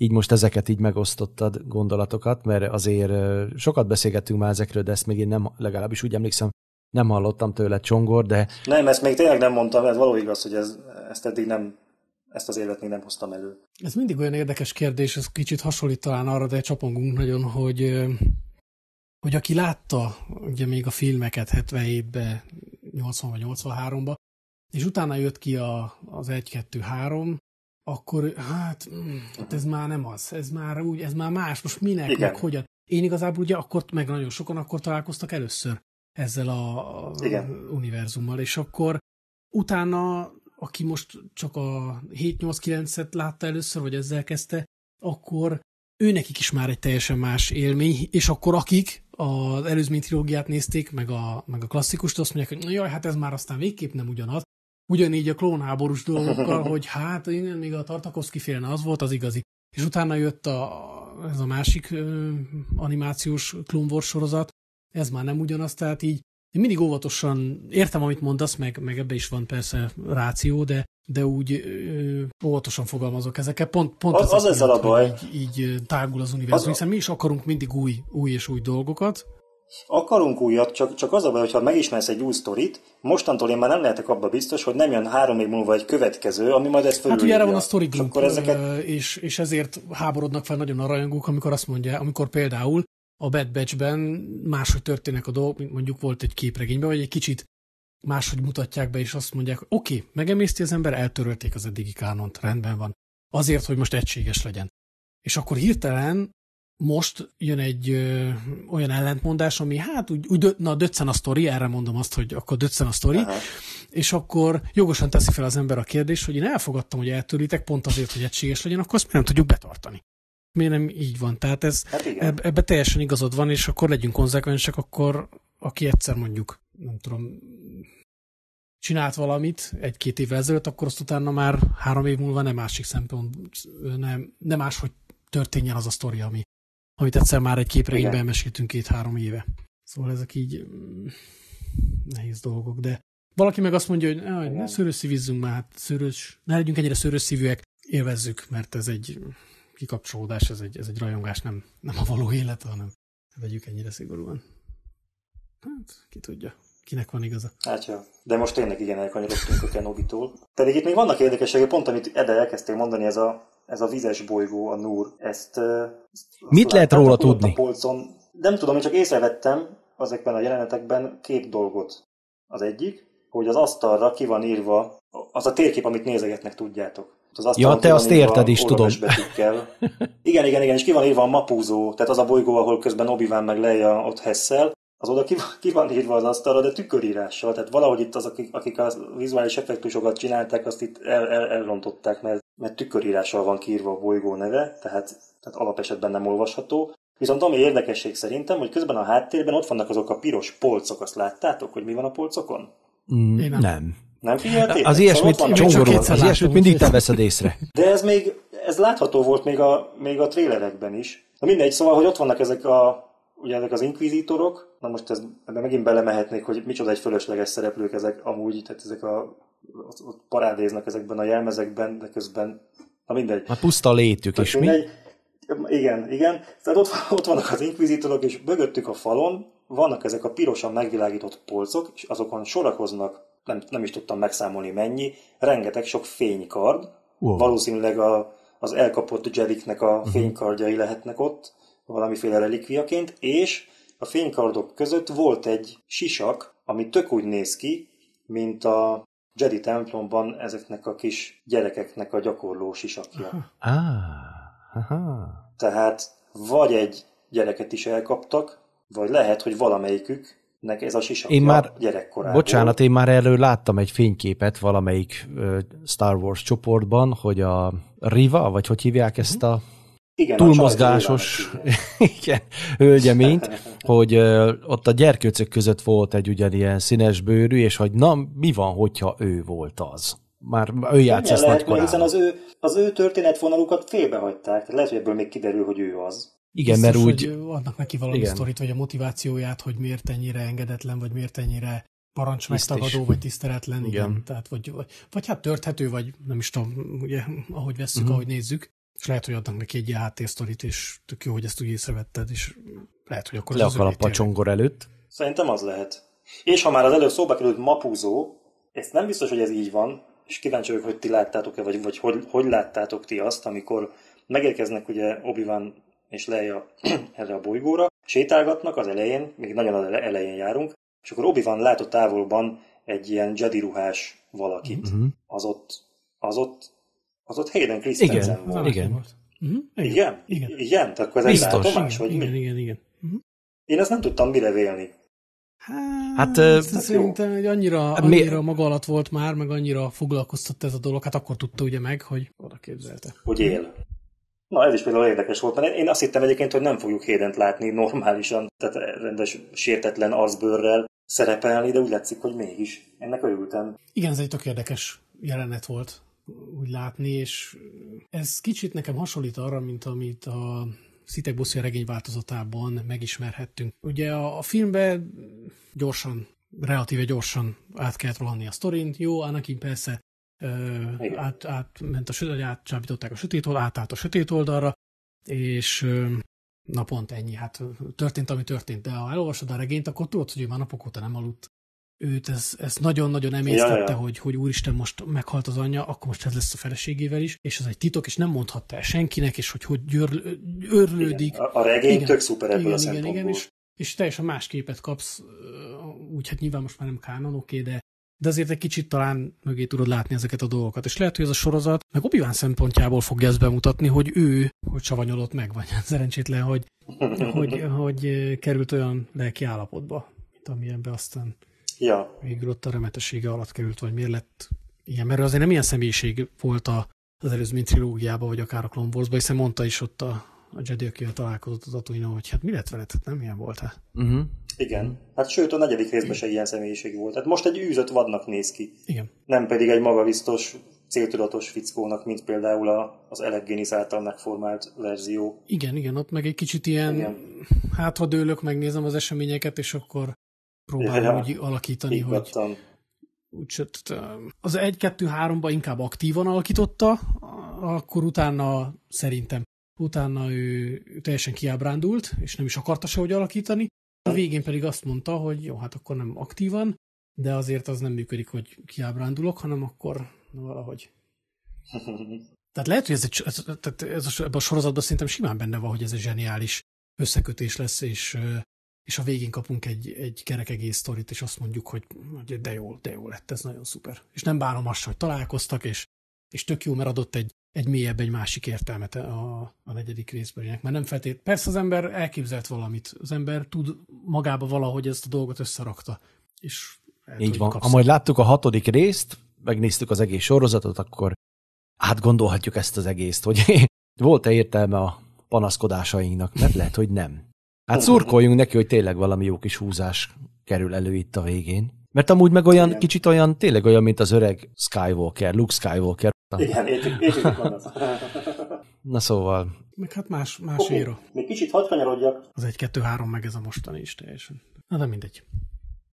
Speaker 1: így most ezeket így megosztottad gondolatokat, mert azért sokat beszélgettünk már ezekről, de ezt még én nem, legalábbis úgy emlékszem, nem hallottam tőle csongor, de...
Speaker 3: Nem, ezt még tényleg nem mondtam, ez való igaz, hogy ez, ezt eddig nem, ezt az évet még nem hoztam elő.
Speaker 2: Ez mindig olyan érdekes kérdés, ez kicsit hasonlít talán arra, de csapongunk nagyon, hogy hogy aki látta ugye még a filmeket 77-ben, 80 vagy 83-ba, és utána jött ki a, az 1-2-3, akkor hát, mm, hát ez már nem az, ez már úgy, ez már más, most minek, Igen. meg hogyan. Én igazából ugye akkor, meg nagyon sokan akkor találkoztak először ezzel a, univerzummal, és akkor utána, aki most csak a 7-8-9-et látta először, vagy ezzel kezdte, akkor ő nekik is már egy teljesen más élmény, és akkor akik az előzmény trilógiát nézték, meg a, meg a klasszikust, azt mondják, hogy jaj, hát ez már aztán végképp nem ugyanaz, Ugyanígy a klónháborús dolgokkal, hogy hát igen, még a Tartakovsky félne, az volt az igazi. És utána jött a, ez a másik ö, animációs Clone Wars sorozat, ez már nem ugyanaz, tehát így én mindig óvatosan értem, amit mondasz, meg, meg ebbe is van persze ráció, de, de úgy ö, óvatosan fogalmazok ezeket. Pont, pont
Speaker 3: az, az ezzel a baj.
Speaker 2: Így, így tágul az univerzum, hiszen mi is akarunk mindig új, új és új dolgokat,
Speaker 3: Akarunk újat, csak, csak az a baj, hogyha megismersz egy új sztorit, mostantól én már nem lehetek abba biztos, hogy nem jön három év múlva egy következő, ami majd ezt
Speaker 2: fölülírja. Hát ugye erre van a akkor ezeket... és, és ezért háborodnak fel nagyon a rajongók, amikor azt mondja, amikor például a Bad Batch-ben máshogy történnek a dolgok, mint mondjuk volt egy képregényben, vagy egy kicsit máshogy mutatják be, és azt mondják, oké, okay, megemészti az ember, eltörölték az eddigi kánont, rendben van. Azért, hogy most egységes legyen. És akkor hirtelen most jön egy ö, olyan ellentmondás, ami hát úgy, úgy na döccen a sztori, erre mondom azt, hogy akkor döccen a sztori, Aha. és akkor jogosan teszi fel az ember a kérdést, hogy én elfogadtam, hogy eltörlitek pont azért, hogy egységes legyen, akkor azt nem tudjuk betartani. Miért nem így van? Tehát ez, hát eb, ebbe teljesen igazad van, és akkor legyünk konzekvensek, akkor aki egyszer mondjuk, nem tudom, csinált valamit egy-két évvel ezelőtt, akkor azt utána már három év múlva nem másik szempont, nem, nem máshogy történjen az a sztori, ami, amit egyszer már egy képregényben meséltünk két-három éve. Szóval ezek így mm, nehéz dolgok, de valaki meg azt mondja, hogy ne, ne szőrös szívizzünk már, hát szőrös, ne legyünk ennyire szőrös szívűek, élvezzük, mert ez egy kikapcsolódás, ez egy, ez egy rajongás, nem, nem a való élet, hanem vegyük ennyire szigorúan. Hát, ki tudja kinek van igaza.
Speaker 3: Hát jó. De most tényleg igen elkanyarodtunk a Kenobitól. Pedig itt még vannak érdekességek, pont amit Ede elkezdtél mondani, ez a ez a vizes bolygó, a Nur, ezt...
Speaker 1: Mit lehet róla tudni?
Speaker 3: A polcon. Nem tudom, én csak észrevettem ezekben a jelenetekben két dolgot. Az egyik, hogy az asztalra ki van írva, az a térkép, amit nézegetnek, tudjátok.
Speaker 1: Az ja, te azt érted is, tudom.
Speaker 3: igen, igen, igen, és ki van írva a mapúzó, tehát az a bolygó, ahol közben obi meg Leia ott hesszel, az oda ki, ki van írva az asztalra, de tükörírással. Tehát valahogy itt az, akik, akik a vizuális effektusokat csinálták, azt itt el, el, elrontották, mert, mert tükörírással van kiírva a bolygó neve, tehát, tehát alapesetben nem olvasható. Viszont ami érdekesség szerintem, hogy közben a háttérben ott vannak azok a piros polcok, azt láttátok, hogy mi van a polcokon?
Speaker 1: Mm, Én nem. nem.
Speaker 3: Nem figyeltétek?
Speaker 1: Az ilyesmit, szóval csongorul, az ilyesmit mindig te veszed észre.
Speaker 3: De ez még, ez látható volt még a, még a trélerekben is. Na mindegy, szóval, hogy ott vannak ezek a ugye ezek az inkvizitorok, na most ez, ebben megint belemehetnék, hogy micsoda egy fölösleges szereplők ezek amúgy, tehát ezek a ott parádéznak ezekben a jelmezekben, de közben, na mindegy.
Speaker 1: A puszta létük is, mi?
Speaker 3: Igen, igen. Tehát ott, ott vannak az inkvizitorok, és mögöttük a falon vannak ezek a pirosan megvilágított polcok, és azokon sorakoznak, nem, nem is tudtam megszámolni mennyi, rengeteg sok fénykard, wow. valószínűleg a, az elkapott Jediknek a uh-huh. fénykardjai lehetnek ott, valamiféle relikviaként, és a fénykardok között volt egy sisak, ami tök úgy néz ki, mint a Jedi templomban ezeknek a kis gyerekeknek a gyakorló sisakja.
Speaker 1: Ah, aha.
Speaker 3: Tehát vagy egy gyereket is elkaptak, vagy lehet, hogy valamelyikük nek ez a sisakja én már, gyerekkorából.
Speaker 1: Bocsánat, én már erről láttam egy fényképet valamelyik Star Wars csoportban, hogy a Riva, vagy hogy hívják ezt a
Speaker 3: Igen,
Speaker 1: túlmozgásos igen, hölgyeményt, hogy uh, ott a gyerkőcök között volt egy ugyanilyen színes bőrű, és hogy na, mi van, hogyha ő volt az? Már ő játsz ezt
Speaker 3: lehet, mert hiszen az ő, az ő történetvonalukat félbehagyták. Lehet, hogy ebből még kiderül, hogy ő az.
Speaker 2: Igen, Biztos, mert úgy... Hogy adnak neki valami igen. sztorit, vagy a motivációját, hogy miért ennyire engedetlen, vagy miért ennyire parancs megtagadó, vagy tiszteletlen, igen. igen. Tehát, vagy, vagy, vagy hát törthető, vagy nem is tudom, ugye, ahogy vesszük, uh-huh. ahogy nézzük. És lehet, hogy adnak neki egy ilyen háttérsztorit, és tök jó, hogy ezt úgy észrevetted, és lehet, hogy akkor
Speaker 1: Le a pacsongor előtt.
Speaker 3: Szerintem az lehet. És ha már az előbb szóba került mapúzó, ezt nem biztos, hogy ez így van, és kíváncsi vagyok, hogy ti láttátok-e, vagy, vagy hogy, hogy láttátok ti azt, amikor megérkeznek ugye obi és Leia erre a bolygóra, sétálgatnak az elején, még nagyon az elején járunk, és akkor obi látott távolban egy ilyen Jedi ruhás valakit. Uh-huh. Az ott, az ott, az ott Hayden Christensen
Speaker 1: igen, volt. Igen.
Speaker 3: Uh-huh. Igen? Igen? Igen? Igen? Tehát akkor ez Biztos. egy látomás,
Speaker 2: igen, vagy igen, mi? Igen, igen. Uh-huh.
Speaker 3: Én ezt nem tudtam mire vélni.
Speaker 2: Hát, hát szerintem hogy annyira, annyira maga alatt volt már, meg annyira foglalkoztatta ez a dolog, hát akkor tudta ugye meg, hogy oda képzelte.
Speaker 3: Hogy él. Na, ez is például érdekes volt, mert én azt hittem egyébként, hogy nem fogjuk Hédent látni normálisan, tehát rendes, sértetlen arcbőrrel szerepelni, de úgy látszik, hogy mégis. Ennek örültem.
Speaker 2: Igen, ez egy tök érdekes jelenet volt úgy látni, és ez kicsit nekem hasonlít arra, mint amit a Szitek Bosszúja regény változatában megismerhettünk. Ugye a, a filmben gyorsan, relatíve gyorsan át kellett rohanni a sztorint. Jó, Anakin persze át, át, ment a sötét, átcsábították a sötét oldal, átállt a sötét oldalra, és na pont ennyi. Hát történt, ami történt, de ha elolvasod a regényt, akkor tudod, hogy ő már napok óta nem aludt. Őt ez, ez nagyon-nagyon emésztette, ja, ja. hogy, hogy úristen, most meghalt az anyja, akkor most ez lesz a feleségével is, és ez egy titok, és nem mondhatta el senkinek, és hogy hogy györ, örlődik.
Speaker 3: A, a regény igen, tök szuper ebből igen, a igen, igen,
Speaker 2: és, és teljesen más képet kapsz, úgy hát nyilván most már nem kánon, oké, de de azért egy kicsit talán mögé tudod látni ezeket a dolgokat. És lehet, hogy ez a sorozat, meg obi szempontjából fogja ezt bemutatni, hogy ő, hogy savanyolott meg, vagy szerencsétlen, hogy, hogy, hogy került olyan lelki állapotba, mint amilyenbe aztán
Speaker 3: ja.
Speaker 2: végül ott a remetessége alatt került, vagy miért lett ilyen, mert azért nem ilyen személyiség volt a, az előzmény trilógiában, vagy akár a Clone Wars-ban, hiszen mondta is ott a, a Jedi, akivel találkozott az Atuino, hogy hát mi lett veled, hát nem ilyen volt hát.
Speaker 3: Uh-huh. Igen. Hát sőt, a negyedik részben se ilyen személyiség volt. Hát most egy űzött vadnak néz ki.
Speaker 2: Igen.
Speaker 3: Nem pedig egy magabiztos, céltudatos fickónak, mint például a, az Elegénis által megformált verzió.
Speaker 2: Igen, igen, ott meg egy kicsit ilyen, igen. hát ha dőlök, megnézem az eseményeket, és akkor próbálom ja, úgy alakítani, Higgadtan. hogy úgy, az 1-2-3-ban inkább aktívan alakította, akkor utána szerintem utána ő teljesen kiábrándult, és nem is akarta sehogy alakítani, a végén pedig azt mondta, hogy jó, hát akkor nem aktívan, de azért az nem működik, hogy kiábrándulok, hanem akkor valahogy. Tehát lehet, hogy ez, egy, ez, ez, ez a, ebben a sorozatban szerintem simán benne van, hogy ez egy zseniális összekötés lesz, és, és a végén kapunk egy, egy kerek egész sztorit, és azt mondjuk, hogy de jó, de jó lett, ez nagyon szuper. És nem bánom azt, hogy találkoztak, és, és tök jó, mert adott egy, egy mélyebb, egy másik értelmet a, a negyedik részben. Mert nem feltét. Persze az ember elképzelt valamit. Az ember tud magába valahogy ezt a dolgot összerakta. És
Speaker 1: Így van. Ha majd láttuk a hatodik részt, megnéztük az egész sorozatot, akkor átgondolhatjuk ezt az egészt, hogy volt-e értelme a panaszkodásainknak, mert lehet, hogy nem. Hát szurkoljunk neki, hogy tényleg valami jó kis húzás kerül elő itt a végén. Mert amúgy meg olyan, Igen. kicsit olyan, tényleg olyan, mint az öreg Skywalker, Luke Skywalker.
Speaker 3: Igen, értjük, értjük,
Speaker 1: Na szóval.
Speaker 2: Meg hát más, más okay. éra.
Speaker 3: Még kicsit hadd kanyarodjak.
Speaker 2: Az egy, kettő, három, meg ez a mostani is teljesen. Na de mindegy.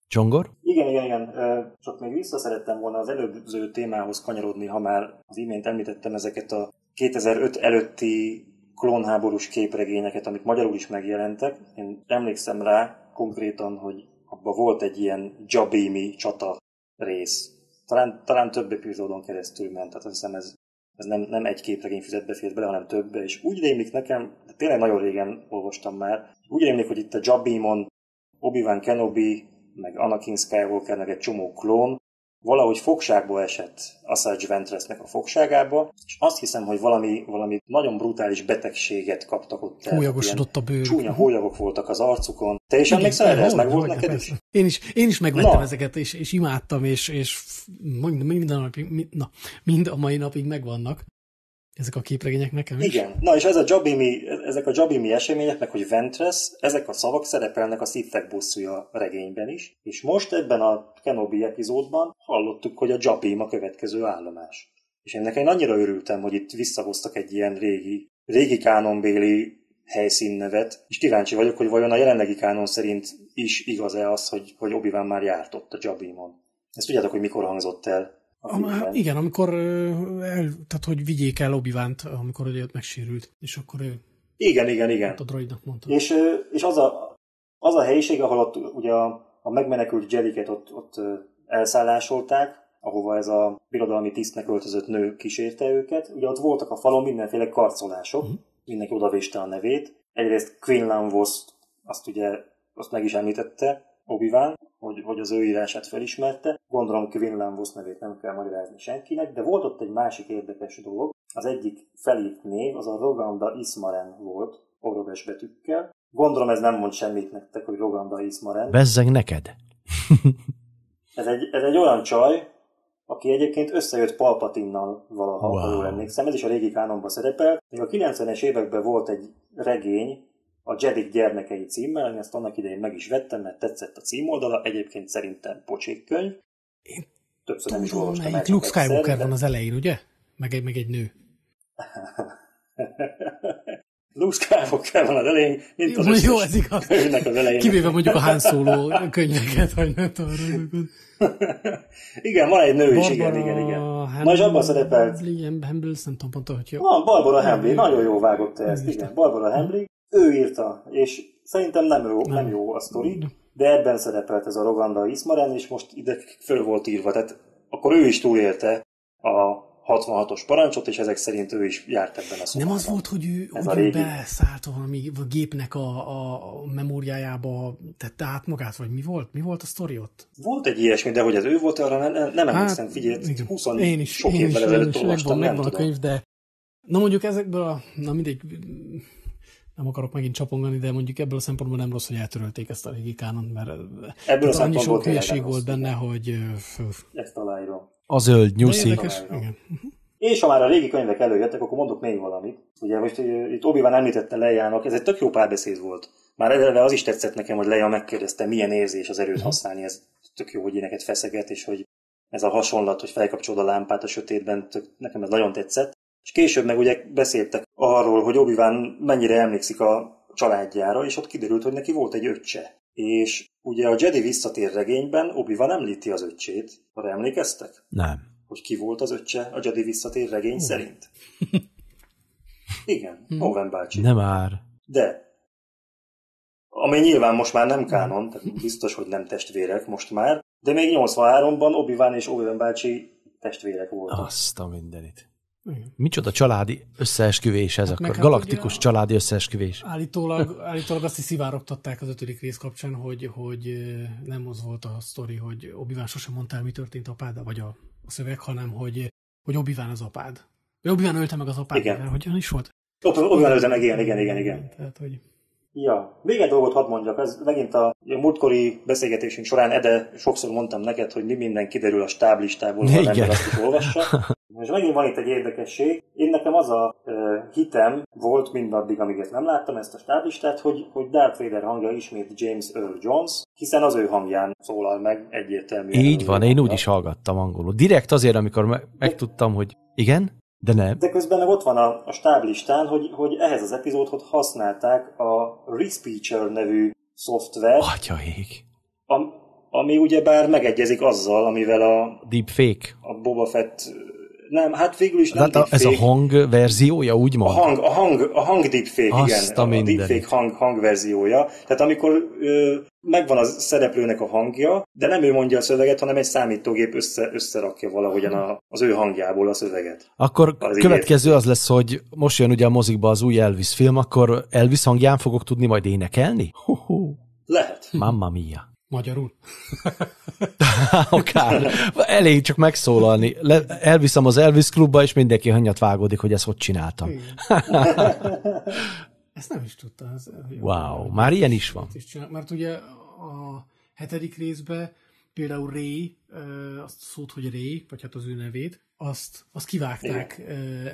Speaker 1: Csongor?
Speaker 3: Igen, igen, igen. Csak még vissza szerettem volna az előző témához kanyarodni, ha már az imént említettem ezeket a 2005 előtti klónháborús képregényeket, amik magyarul is megjelentek. Én emlékszem rá konkrétan, hogy abban volt egy ilyen Jabimi csata rész. Talán, talán több epizódon keresztül ment, tehát azt hiszem ez, ez nem, nem egy képregény füzetbe fért bele, hanem több, és úgy rémlik nekem, de tényleg nagyon régen olvastam már, úgy rémlik, hogy itt a Jabimon Obi-Wan Kenobi, meg Anakin Skywalker, meg egy csomó klón, valahogy fogságba esett Asajj Ventressnek a fogságába, és azt hiszem, hogy valami, valami nagyon brutális betegséget kaptak ott.
Speaker 2: Hólyagosodott a bőr.
Speaker 3: Csúnya hólyagok voltak az arcukon. Te is emlékszel erre? Ez meg volt neked is?
Speaker 2: Én is, én is megvettem na. ezeket, és, és imádtam, és, és mind, minden napig, na, mind a mai napig megvannak. Ezek a képregények nekem is.
Speaker 3: Igen. Na és ez a Jabimi, ezek a Jabimi események, meg hogy Ventress, ezek a szavak szerepelnek a Sithek bosszúja regényben is, és most ebben a Kenobi epizódban hallottuk, hogy a Jabim a következő állomás. És én nekem annyira örültem, hogy itt visszahoztak egy ilyen régi, régi kánonbéli helyszínnevet, és kíváncsi vagyok, hogy vajon a jelenlegi kánon szerint is igaz-e az, hogy, hogy obi már járt ott a Jabimon. Ezt tudjátok, hogy mikor hangzott el?
Speaker 2: Am, igen, amikor el, tehát hogy vigyék el obi amikor ugye ott megsérült, és akkor ő
Speaker 3: Igen, igen, igen.
Speaker 2: a droidnak mondta.
Speaker 3: És, és az, a, az a helyiség, ahol ott ugye a, a megmenekült Jediket ott, ott elszállásolták, ahova ez a birodalmi tisztnek öltözött nő kísérte őket. Ugye ott voltak a falon mindenféle karcolások, uh-huh. mindenki odavéste a nevét. Egyrészt Quinlan Vos, azt ugye azt meg is említette, obi hogy, hogy az ő írását felismerte. Gondolom Quinlan Vos nevét nem kell magyarázni senkinek, de volt ott egy másik érdekes dolog. Az egyik felírt név, az a Roganda Ismaren volt, oroves betűkkel. Gondolom ez nem mond semmit nektek, hogy Roganda Ismaren.
Speaker 1: Bezzeg neked.
Speaker 3: Ez egy, ez egy olyan csaj, aki egyébként összejött Palpatinnal valaha,
Speaker 1: Wow.
Speaker 3: jól emlékszem, ez is a régi kánonban szerepel. Még a 90-es években volt egy regény, a Jedik gyermekei címmel, én ezt annak idején meg is vettem, mert tetszett a címoldala, egyébként szerintem pocsék könyv.
Speaker 2: Én
Speaker 3: Többször nem is
Speaker 2: Tudom,
Speaker 3: olvastam
Speaker 2: melyik
Speaker 3: el,
Speaker 2: Luke
Speaker 3: egyszer,
Speaker 2: Skywalker
Speaker 3: de-
Speaker 2: van az elején, ugye? Meg egy, meg egy nő.
Speaker 3: Luke Skywalker van az elején, mint az
Speaker 2: Jó,
Speaker 3: összes
Speaker 2: jó, ez igaz.
Speaker 3: könyvnek az elején.
Speaker 2: Kivéve mondjuk a Han Solo könyveket, hogy ne arra.
Speaker 3: igen, van egy nő is, igen, igen, igen. Na és abban szerepelt
Speaker 2: Hambly, nem tudom pontosan, hogy jó.
Speaker 3: Van, Barbara Hambly, nagyon jó vágott te ezt, igen. Barbara Hambly, ő írta, és szerintem nem jó, nem jó a sztori, de ebben szerepelt ez a Roganda Ismaren, és most ide föl volt írva, tehát akkor ő is túlélte a 66-os parancsot, és ezek szerint ő is járt ebben a szobában.
Speaker 2: Nem az volt, hogy ő,
Speaker 3: Ez
Speaker 2: hogy
Speaker 3: régi.
Speaker 2: beszállt valami a gépnek a, a memóriájába, tette át magát, vagy mi volt? Mi volt a sztori ott?
Speaker 3: Volt egy ilyesmi, de hogy ez ő volt, arra nem, nem, nem emlékszem, figyelj,
Speaker 2: Hát, igen.
Speaker 3: 20
Speaker 2: én is,
Speaker 3: sok
Speaker 2: én
Speaker 3: évvel ezelőtt olvastam,
Speaker 2: megvan,
Speaker 3: nem
Speaker 2: megvan a könyv, de na mondjuk ezekből a, na mindegy, nem akarok megint csapongani, de mondjuk ebből a szempontból nem rossz, hogy eltörölték ezt a régi kánon, mert tehát annyi
Speaker 3: szempontból
Speaker 2: sok hülyeség volt benne, hogy.
Speaker 3: Ezt aláírom.
Speaker 1: A zöld nyuszi.
Speaker 2: érdekes, igen.
Speaker 3: És ha már a régi könyvek előjöttek, akkor mondok még valamit. Ugye most itt obi említette Leiának, ez egy tök jó párbeszéd volt. Már eleve az is tetszett nekem, hogy Leia megkérdezte, milyen érzés az erőt használni, ez tök jó, hogy éneket feszeget, és hogy ez a hasonlat, hogy felkapcsolod a lámpát a sötétben, tök, nekem ez nagyon tetszett. És később meg ugye beszéltek arról, hogy obi mennyire emlékszik a családjára, és ott kiderült, hogy neki volt egy öccse. És ugye a Jedi visszatér regényben Obi-Wan említi az öccsét, arra emlékeztek?
Speaker 1: Nem.
Speaker 3: hogy ki volt az öccse a Jedi visszatér regény szerint. Igen, Owen bácsi.
Speaker 1: Nem már.
Speaker 3: De, ami nyilván most már nem kánon, tehát biztos, hogy nem testvérek most már, de még 83-ban Obi-Wan és Owen bácsi testvérek voltak.
Speaker 1: Azt a mindenit.
Speaker 2: Igen.
Speaker 1: Micsoda családi összeesküvés ez
Speaker 2: meg
Speaker 1: akkor?
Speaker 2: hát
Speaker 1: Galaktikus
Speaker 2: ugye-
Speaker 1: családi összeesküvés.
Speaker 2: Állítólag, állítólag azt is szivárogtatták az ötödik rész kapcsán, hogy, hogy nem az volt a sztori, hogy obi sosem mondta el, mi történt apád, vagy a, a szöveg, hanem hogy, hogy obi az apád. Obi ölte meg az apád,
Speaker 3: Igen.
Speaker 2: mert hogyan is volt?
Speaker 3: Obi-Wan előtte meg, igen, igen, igen, igen.
Speaker 2: Tehát, hogy
Speaker 3: Ja, még egy dolgot hadd mondjak, ez megint a, a múltkori beszélgetésünk során, Ede, sokszor mondtam neked, hogy mi minden kiderül a stáblistából, ha ember azt is olvassa. Most megint van itt egy érdekesség. Én nekem az a uh, hitem volt mindaddig, amíg ezt nem láttam, ezt a stáblistát, hogy, hogy Darth Vader hangja ismét James Earl Jones, hiszen az ő hangján szólal meg egyértelműen.
Speaker 1: Így van, én úgy is hallgattam angolul. Direkt azért, amikor me- megtudtam, hogy igen, de nem.
Speaker 3: De közben ott van a, a stáblistán, hogy, hogy ehhez az epizódhoz használták a Respeecher nevű szoftvert,
Speaker 1: Atyaik.
Speaker 3: am, ami ugyebár megegyezik azzal, amivel a,
Speaker 1: Deepfake.
Speaker 3: a Boba Fett... Nem, hát végül is nem
Speaker 1: Tehát a, ez a hang verziója,
Speaker 3: a
Speaker 1: úgymond?
Speaker 3: hang, a hang, a hang deepfake,
Speaker 1: Azt
Speaker 3: igen.
Speaker 1: a
Speaker 3: A, deepfake hang, hangverziója. Tehát amikor ö, megvan a szereplőnek a hangja, de nem ő mondja a szöveget, hanem egy számítógép össze, összerakja valahogyan a, az ő hangjából a szöveget.
Speaker 1: Akkor
Speaker 3: Az
Speaker 1: következő az lesz, hogy most jön ugye a mozikba az új Elvis film, akkor Elvis hangján fogok tudni majd énekelni? Ho-ho.
Speaker 3: Lehet.
Speaker 1: Mamma mia.
Speaker 2: Magyarul.
Speaker 1: Akár. Elég csak megszólalni. Le, elviszem az Elvis klubba, és mindenki hangyat vágódik, hogy ezt hogy csináltam.
Speaker 2: Ezt nem is tudta. Ez, jó.
Speaker 1: Wow, már ilyen is van.
Speaker 2: Is mert ugye a hetedik részben például Ray, azt szót, hogy Ray, vagy hát az ő nevét, azt, azt kivágták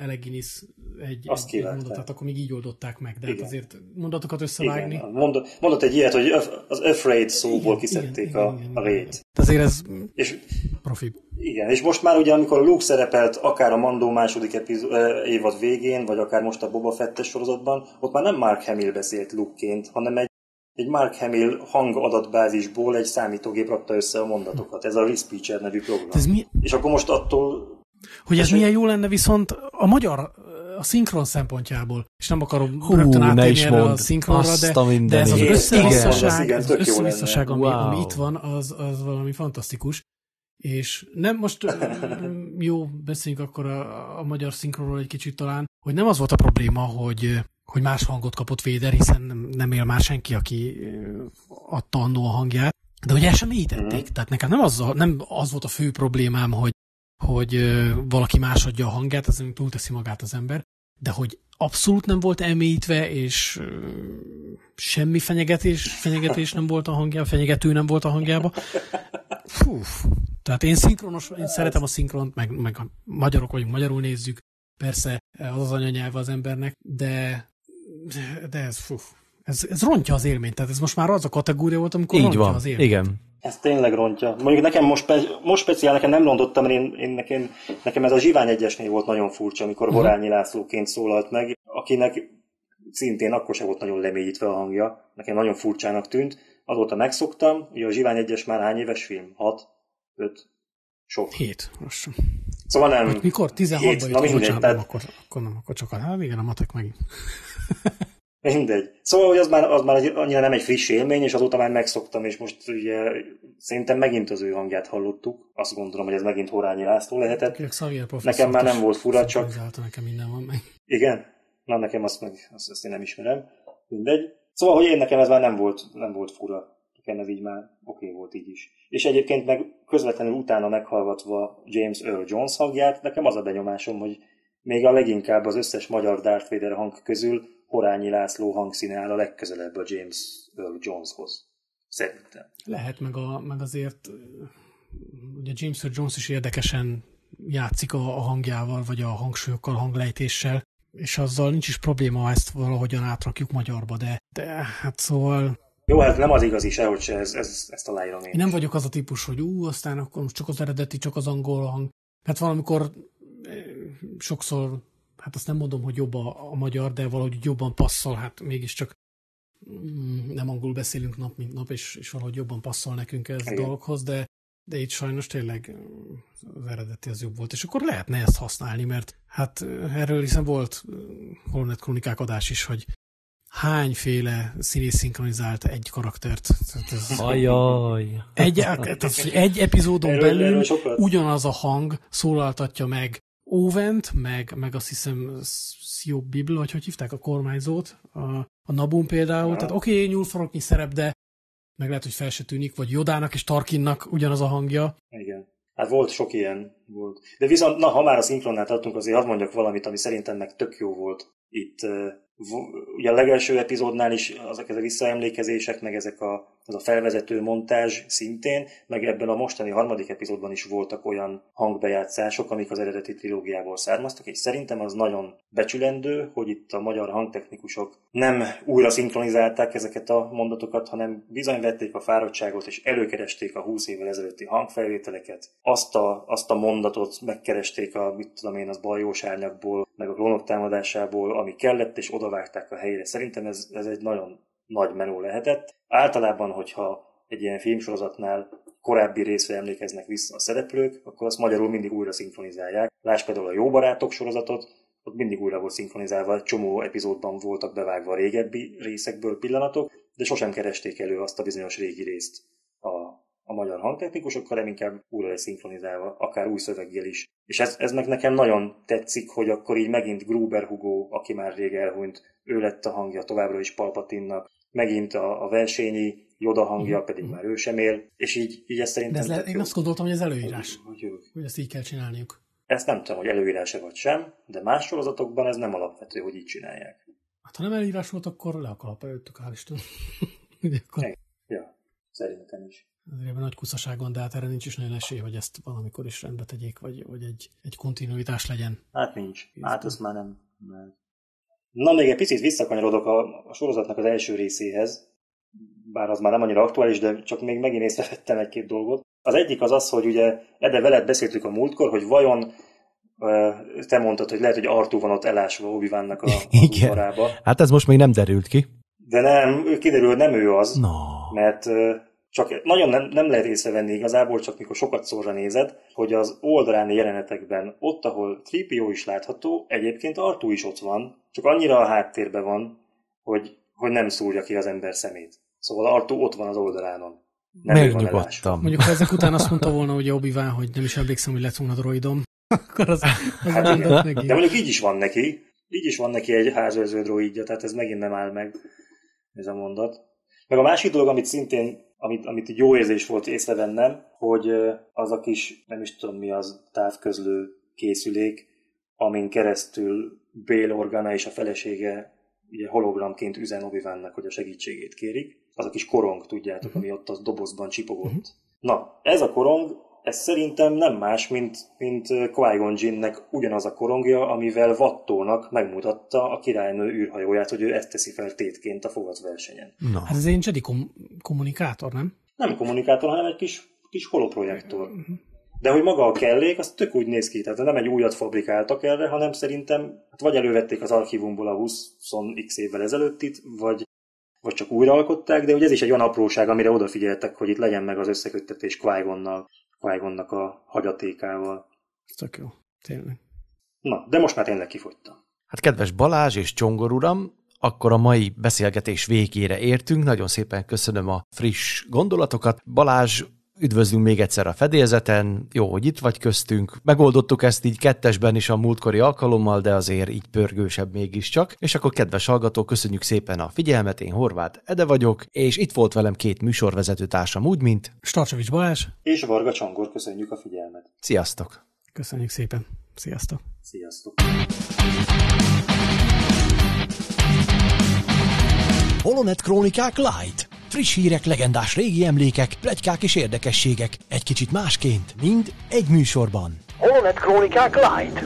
Speaker 2: Eleginis egy,
Speaker 3: azt
Speaker 2: egy, mondatát, akkor még így oldották meg, de hát azért mondatokat összevágni.
Speaker 3: Igen. Mondott, mondott egy ilyet, hogy az afraid szóból igen, kiszedték igen, a, igen, a rét.
Speaker 2: Azért ez és, profi.
Speaker 3: Igen, és most már ugye, amikor Luke szerepelt akár a Mandó második epizó, évad végén, vagy akár most a Boba Fettes sorozatban, ott már nem Mark Hamill beszélt Luke-ként, hanem egy egy Mark Hamill hangadatbázisból egy számítógép rakta össze a mondatokat. Ez a Respeecher nevű program. Ez mi? És akkor most attól...
Speaker 2: Hogy ez milyen jó lenne viszont a magyar a szinkron szempontjából, és nem akarom Hú, rögtön átérni erre a szinkronra, de, de ez az összevisszaság, az összevisszaság ami, wow. ami itt van, az, az valami fantasztikus. És nem most jó, beszéljünk akkor a, a magyar szinkronról egy kicsit talán, hogy nem az volt a probléma, hogy hogy más hangot kapott Véder, hiszen nem, nem él már senki, aki adta annó a hangját, de hogy el sem. Mm. Tehát nekem nem az, nem az volt a fő problémám, hogy, hogy valaki más adja a hangját, ez túlteszi magát az ember, de hogy abszolút nem volt elmélyítve, és semmi fenyegetés, fenyegetés nem volt a hangjában, fenyegető nem volt a hangjába. Fú, tehát én szinkronos, én szeretem a szinkront, meg, meg a magyarok vagyunk, magyarul nézzük, persze az az anyanyelve az embernek, de de ez, fú, ez, ez rontja az élményt. Tehát ez most már az a kategória volt, amikor
Speaker 1: Így
Speaker 2: rontja
Speaker 1: van.
Speaker 2: az élményt.
Speaker 1: Igen.
Speaker 3: Ez tényleg rontja. Mondjuk nekem most, most speciál, nekem nem rontottam, mert én, én nekem, nekem ez a Zsivány egyesnél volt nagyon furcsa, amikor uh-huh. Horányi Lászlóként szólalt meg, akinek szintén akkor sem volt nagyon lemélyítve a hangja. Nekem nagyon furcsának tűnt. Azóta megszoktam, ugye a Zsivány egyes már hány éves film? 6? 5? Sok.
Speaker 2: 7. Most.
Speaker 3: Szóval nem. Hogy
Speaker 2: mikor? 16-ban jött, bocsánat, tehát... akkor, akkor nem, akkor csak a, hát igen, a matek megint.
Speaker 3: Mindegy. Szóval, hogy az már, az már egy, annyira nem egy friss élmény, és azóta már megszoktam, és most ugye szerintem megint az ő hangját hallottuk. Azt gondolom, hogy ez megint Horányi László lehetett. Nekem már nem volt fura, csak...
Speaker 2: Nekem minden van meg.
Speaker 3: Igen? Na, nekem azt meg, azt, azt én nem ismerem. Mindegy. Szóval, hogy én nekem ez már nem volt, nem volt fura. Nekem ez így már oké okay volt így is. És egyébként meg közvetlenül utána meghallgatva James Earl Jones hangját, nekem az a benyomásom, hogy még a leginkább az összes magyar Darth Vader hang közül Horányi László hangszíne áll a legközelebb a James Earl Joneshoz. Szerintem.
Speaker 2: Lehet, meg, a, meg azért ugye James Earl Jones is érdekesen játszik a, a hangjával, vagy a hangsúlyokkal, a hanglejtéssel, és azzal nincs is probléma, ha ezt valahogyan átrakjuk magyarba, de, de hát szóval...
Speaker 3: Jó, hát nem az igazi sehogy se, ez, ez, ezt aláírom én.
Speaker 2: én. nem vagyok az a típus, hogy ú, aztán akkor most csak az eredeti, csak az angol hang. Hát valamikor sokszor, hát azt nem mondom, hogy jobb a, a magyar, de valahogy jobban passzol, hát mégiscsak mm, nem angol beszélünk nap, mint nap, és, és valahogy jobban passzol nekünk ez a dologhoz, de, de itt sajnos tényleg az eredeti az jobb volt, és akkor lehetne ezt használni, mert hát erről hiszen volt Holonet Kronikák adás is, hogy hányféle színész szinkronizált egy karaktert.
Speaker 1: Tehát ez Ajaj.
Speaker 2: Egy, tehát, egy epizódon erről, belül erről ugyanaz a hang szólaltatja meg Óvent, meg, meg azt hiszem Szió Bibl, vagy hogy hívták a kormányzót, a, a Nabun például. Tehát oké, okay, nyúlfaroknyi szerep, de meg lehet, hogy fel se tűnik, vagy Jodának és Tarkinnak ugyanaz a hangja.
Speaker 3: Igen. Hát volt sok ilyen volt. De viszont, na, ha már a szinkronnál tartunk, azért hadd mondjak valamit, ami szerintem meg tök jó volt itt ugye a legelső epizódnál is azok ezek a visszaemlékezések, meg ezek a, az a felvezető montázs szintén, meg ebben a mostani harmadik epizódban is voltak olyan hangbejátszások, amik az eredeti trilógiából származtak, és szerintem az nagyon becsülendő, hogy itt a magyar hangtechnikusok nem újra szinkronizálták ezeket a mondatokat, hanem bizony vették a fáradtságot, és előkeresték a 20 évvel ezelőtti hangfelvételeket, azt a, azt a mondatot megkeresték a, mit tudom én, az bajós árnyakból, meg a klónok támadásából, ami kellett, és odavágták a helyre. Szerintem ez, ez egy nagyon nagy menő lehetett. Általában, hogyha egy ilyen filmsorozatnál korábbi részre emlékeznek vissza a szereplők, akkor azt magyarul mindig újra szinkronizálják. Láss például a Jó Barátok sorozatot, ott mindig újra volt szinkronizálva, csomó epizódban voltak bevágva a régebbi részekből pillanatok, de sosem keresték elő azt a bizonyos régi részt a, a magyar hangtechnikusok, hanem inkább újra lesz szinkronizálva, akár új szöveggel is. És ez, ez meg nekem nagyon tetszik, hogy akkor így megint Gruber Hugo, aki már rég elhunyt, ő lett a hangja továbbra is Palpatinnak, megint a, a versenyi Joda hangja, pedig már ő sem él, és így, így ezt szerintem...
Speaker 2: De ez le, én azt gondoltam, hogy ez előírás, hogy, hogy, hogy ezt így kell csinálniuk.
Speaker 3: Ezt nem tudom, hogy előírása vagy sem, de más sorozatokban ez nem alapvető, hogy így csinálják.
Speaker 2: Hát ha nem előírás volt, akkor le a kalapa jöttök, hál' Isten.
Speaker 3: akkor... Ja, szerintem is.
Speaker 2: Azért nagy kuszaságon, de hát erre nincs is nagyon esély, hogy ezt valamikor is rendbe tegyék, vagy, vagy egy, egy kontinuitás legyen.
Speaker 3: Hát nincs. Hát ez már nem. nem. Na, még egy picit visszakanyarodok a, a sorozatnak az első részéhez, bár az már nem annyira aktuális, de csak még megint észrevettem egy-két dolgot. Az egyik az az, hogy ugye Ede veled beszéltük a múltkor, hogy vajon te mondtad, hogy lehet, hogy Artú van ott elásva obi a, a
Speaker 1: Hát ez most még nem derült ki.
Speaker 3: De nem, kiderül, hogy nem ő az,
Speaker 1: no.
Speaker 3: mert csak nagyon nem, nem lehet észrevenni igazából, csak mikor sokat szórra nézed, hogy az oldaláni jelenetekben, ott, ahol Tripio is látható, egyébként Artú is ott van, csak annyira a háttérben van, hogy, hogy nem szúrja ki az ember szemét. Szóval Artú ott van az oldalánon.
Speaker 1: Megnyugodtam.
Speaker 2: Mondjuk, ha ezek után azt mondta volna, hogy obi hogy nem is emlékszem, hogy lett volna droidom, akkor az, az hát,
Speaker 3: De mondjuk így is van neki. Így is van neki egy házőrző droidja, tehát ez megint nem áll meg ez a mondat. Meg a másik dolog, amit szintén, amit, amit jó érzés volt észrevennem, hogy az a kis, nem is tudom mi az, távközlő készülék, amin keresztül Bél Organa és a felesége ugye hologramként üzen obi hogy a segítségét kérik. Az a kis korong, tudjátok, uh-huh. ami ott az dobozban csipogott. Uh-huh. Na, ez a korong ez szerintem nem más, mint, mint Qui-Gon Jinnnek ugyanaz a korongja, amivel Vattónak megmutatta a királynő űrhajóját, hogy ő ezt teszi fel tétként a fogatversenyen.
Speaker 2: No. Hát ez egy Jedi kom- kommunikátor, nem?
Speaker 3: Nem kommunikátor, hanem egy kis, kis holoprojektor. Uh-huh. De hogy maga a kellék, az tök úgy néz ki, tehát nem egy újat fabrikáltak erre, hanem szerintem hát vagy elővették az archívumból a 20x évvel ezelőttit, vagy, vagy csak újraalkották, de ugye ez is egy olyan apróság, amire odafigyeltek, hogy itt legyen meg az összeköttetés qui qui a hagyatékával.
Speaker 2: Tök jó, tényleg.
Speaker 3: Na, de most már tényleg kifogytam.
Speaker 1: Hát kedves Balázs és Csongor uram, akkor a mai beszélgetés végére értünk. Nagyon szépen köszönöm a friss gondolatokat. Balázs, üdvözlünk még egyszer a fedélzeten. Jó, hogy itt vagy köztünk. Megoldottuk ezt így kettesben is a múltkori alkalommal, de azért így pörgősebb mégiscsak. És akkor kedves hallgató, köszönjük szépen a figyelmet. Én Horváth Ede vagyok, és itt volt velem két műsorvezető társam, úgy, mint
Speaker 2: Starcsovics Balázs
Speaker 3: és Varga Csongor. Köszönjük a figyelmet.
Speaker 1: Sziasztok!
Speaker 2: Köszönjük szépen. Sziasztok!
Speaker 3: Sziasztok!
Speaker 4: Holonet Krónikák Light. Friss hírek, legendás régi emlékek, plegykák és érdekességek. Egy kicsit másként, mind egy műsorban. Holonet Krónikák Light.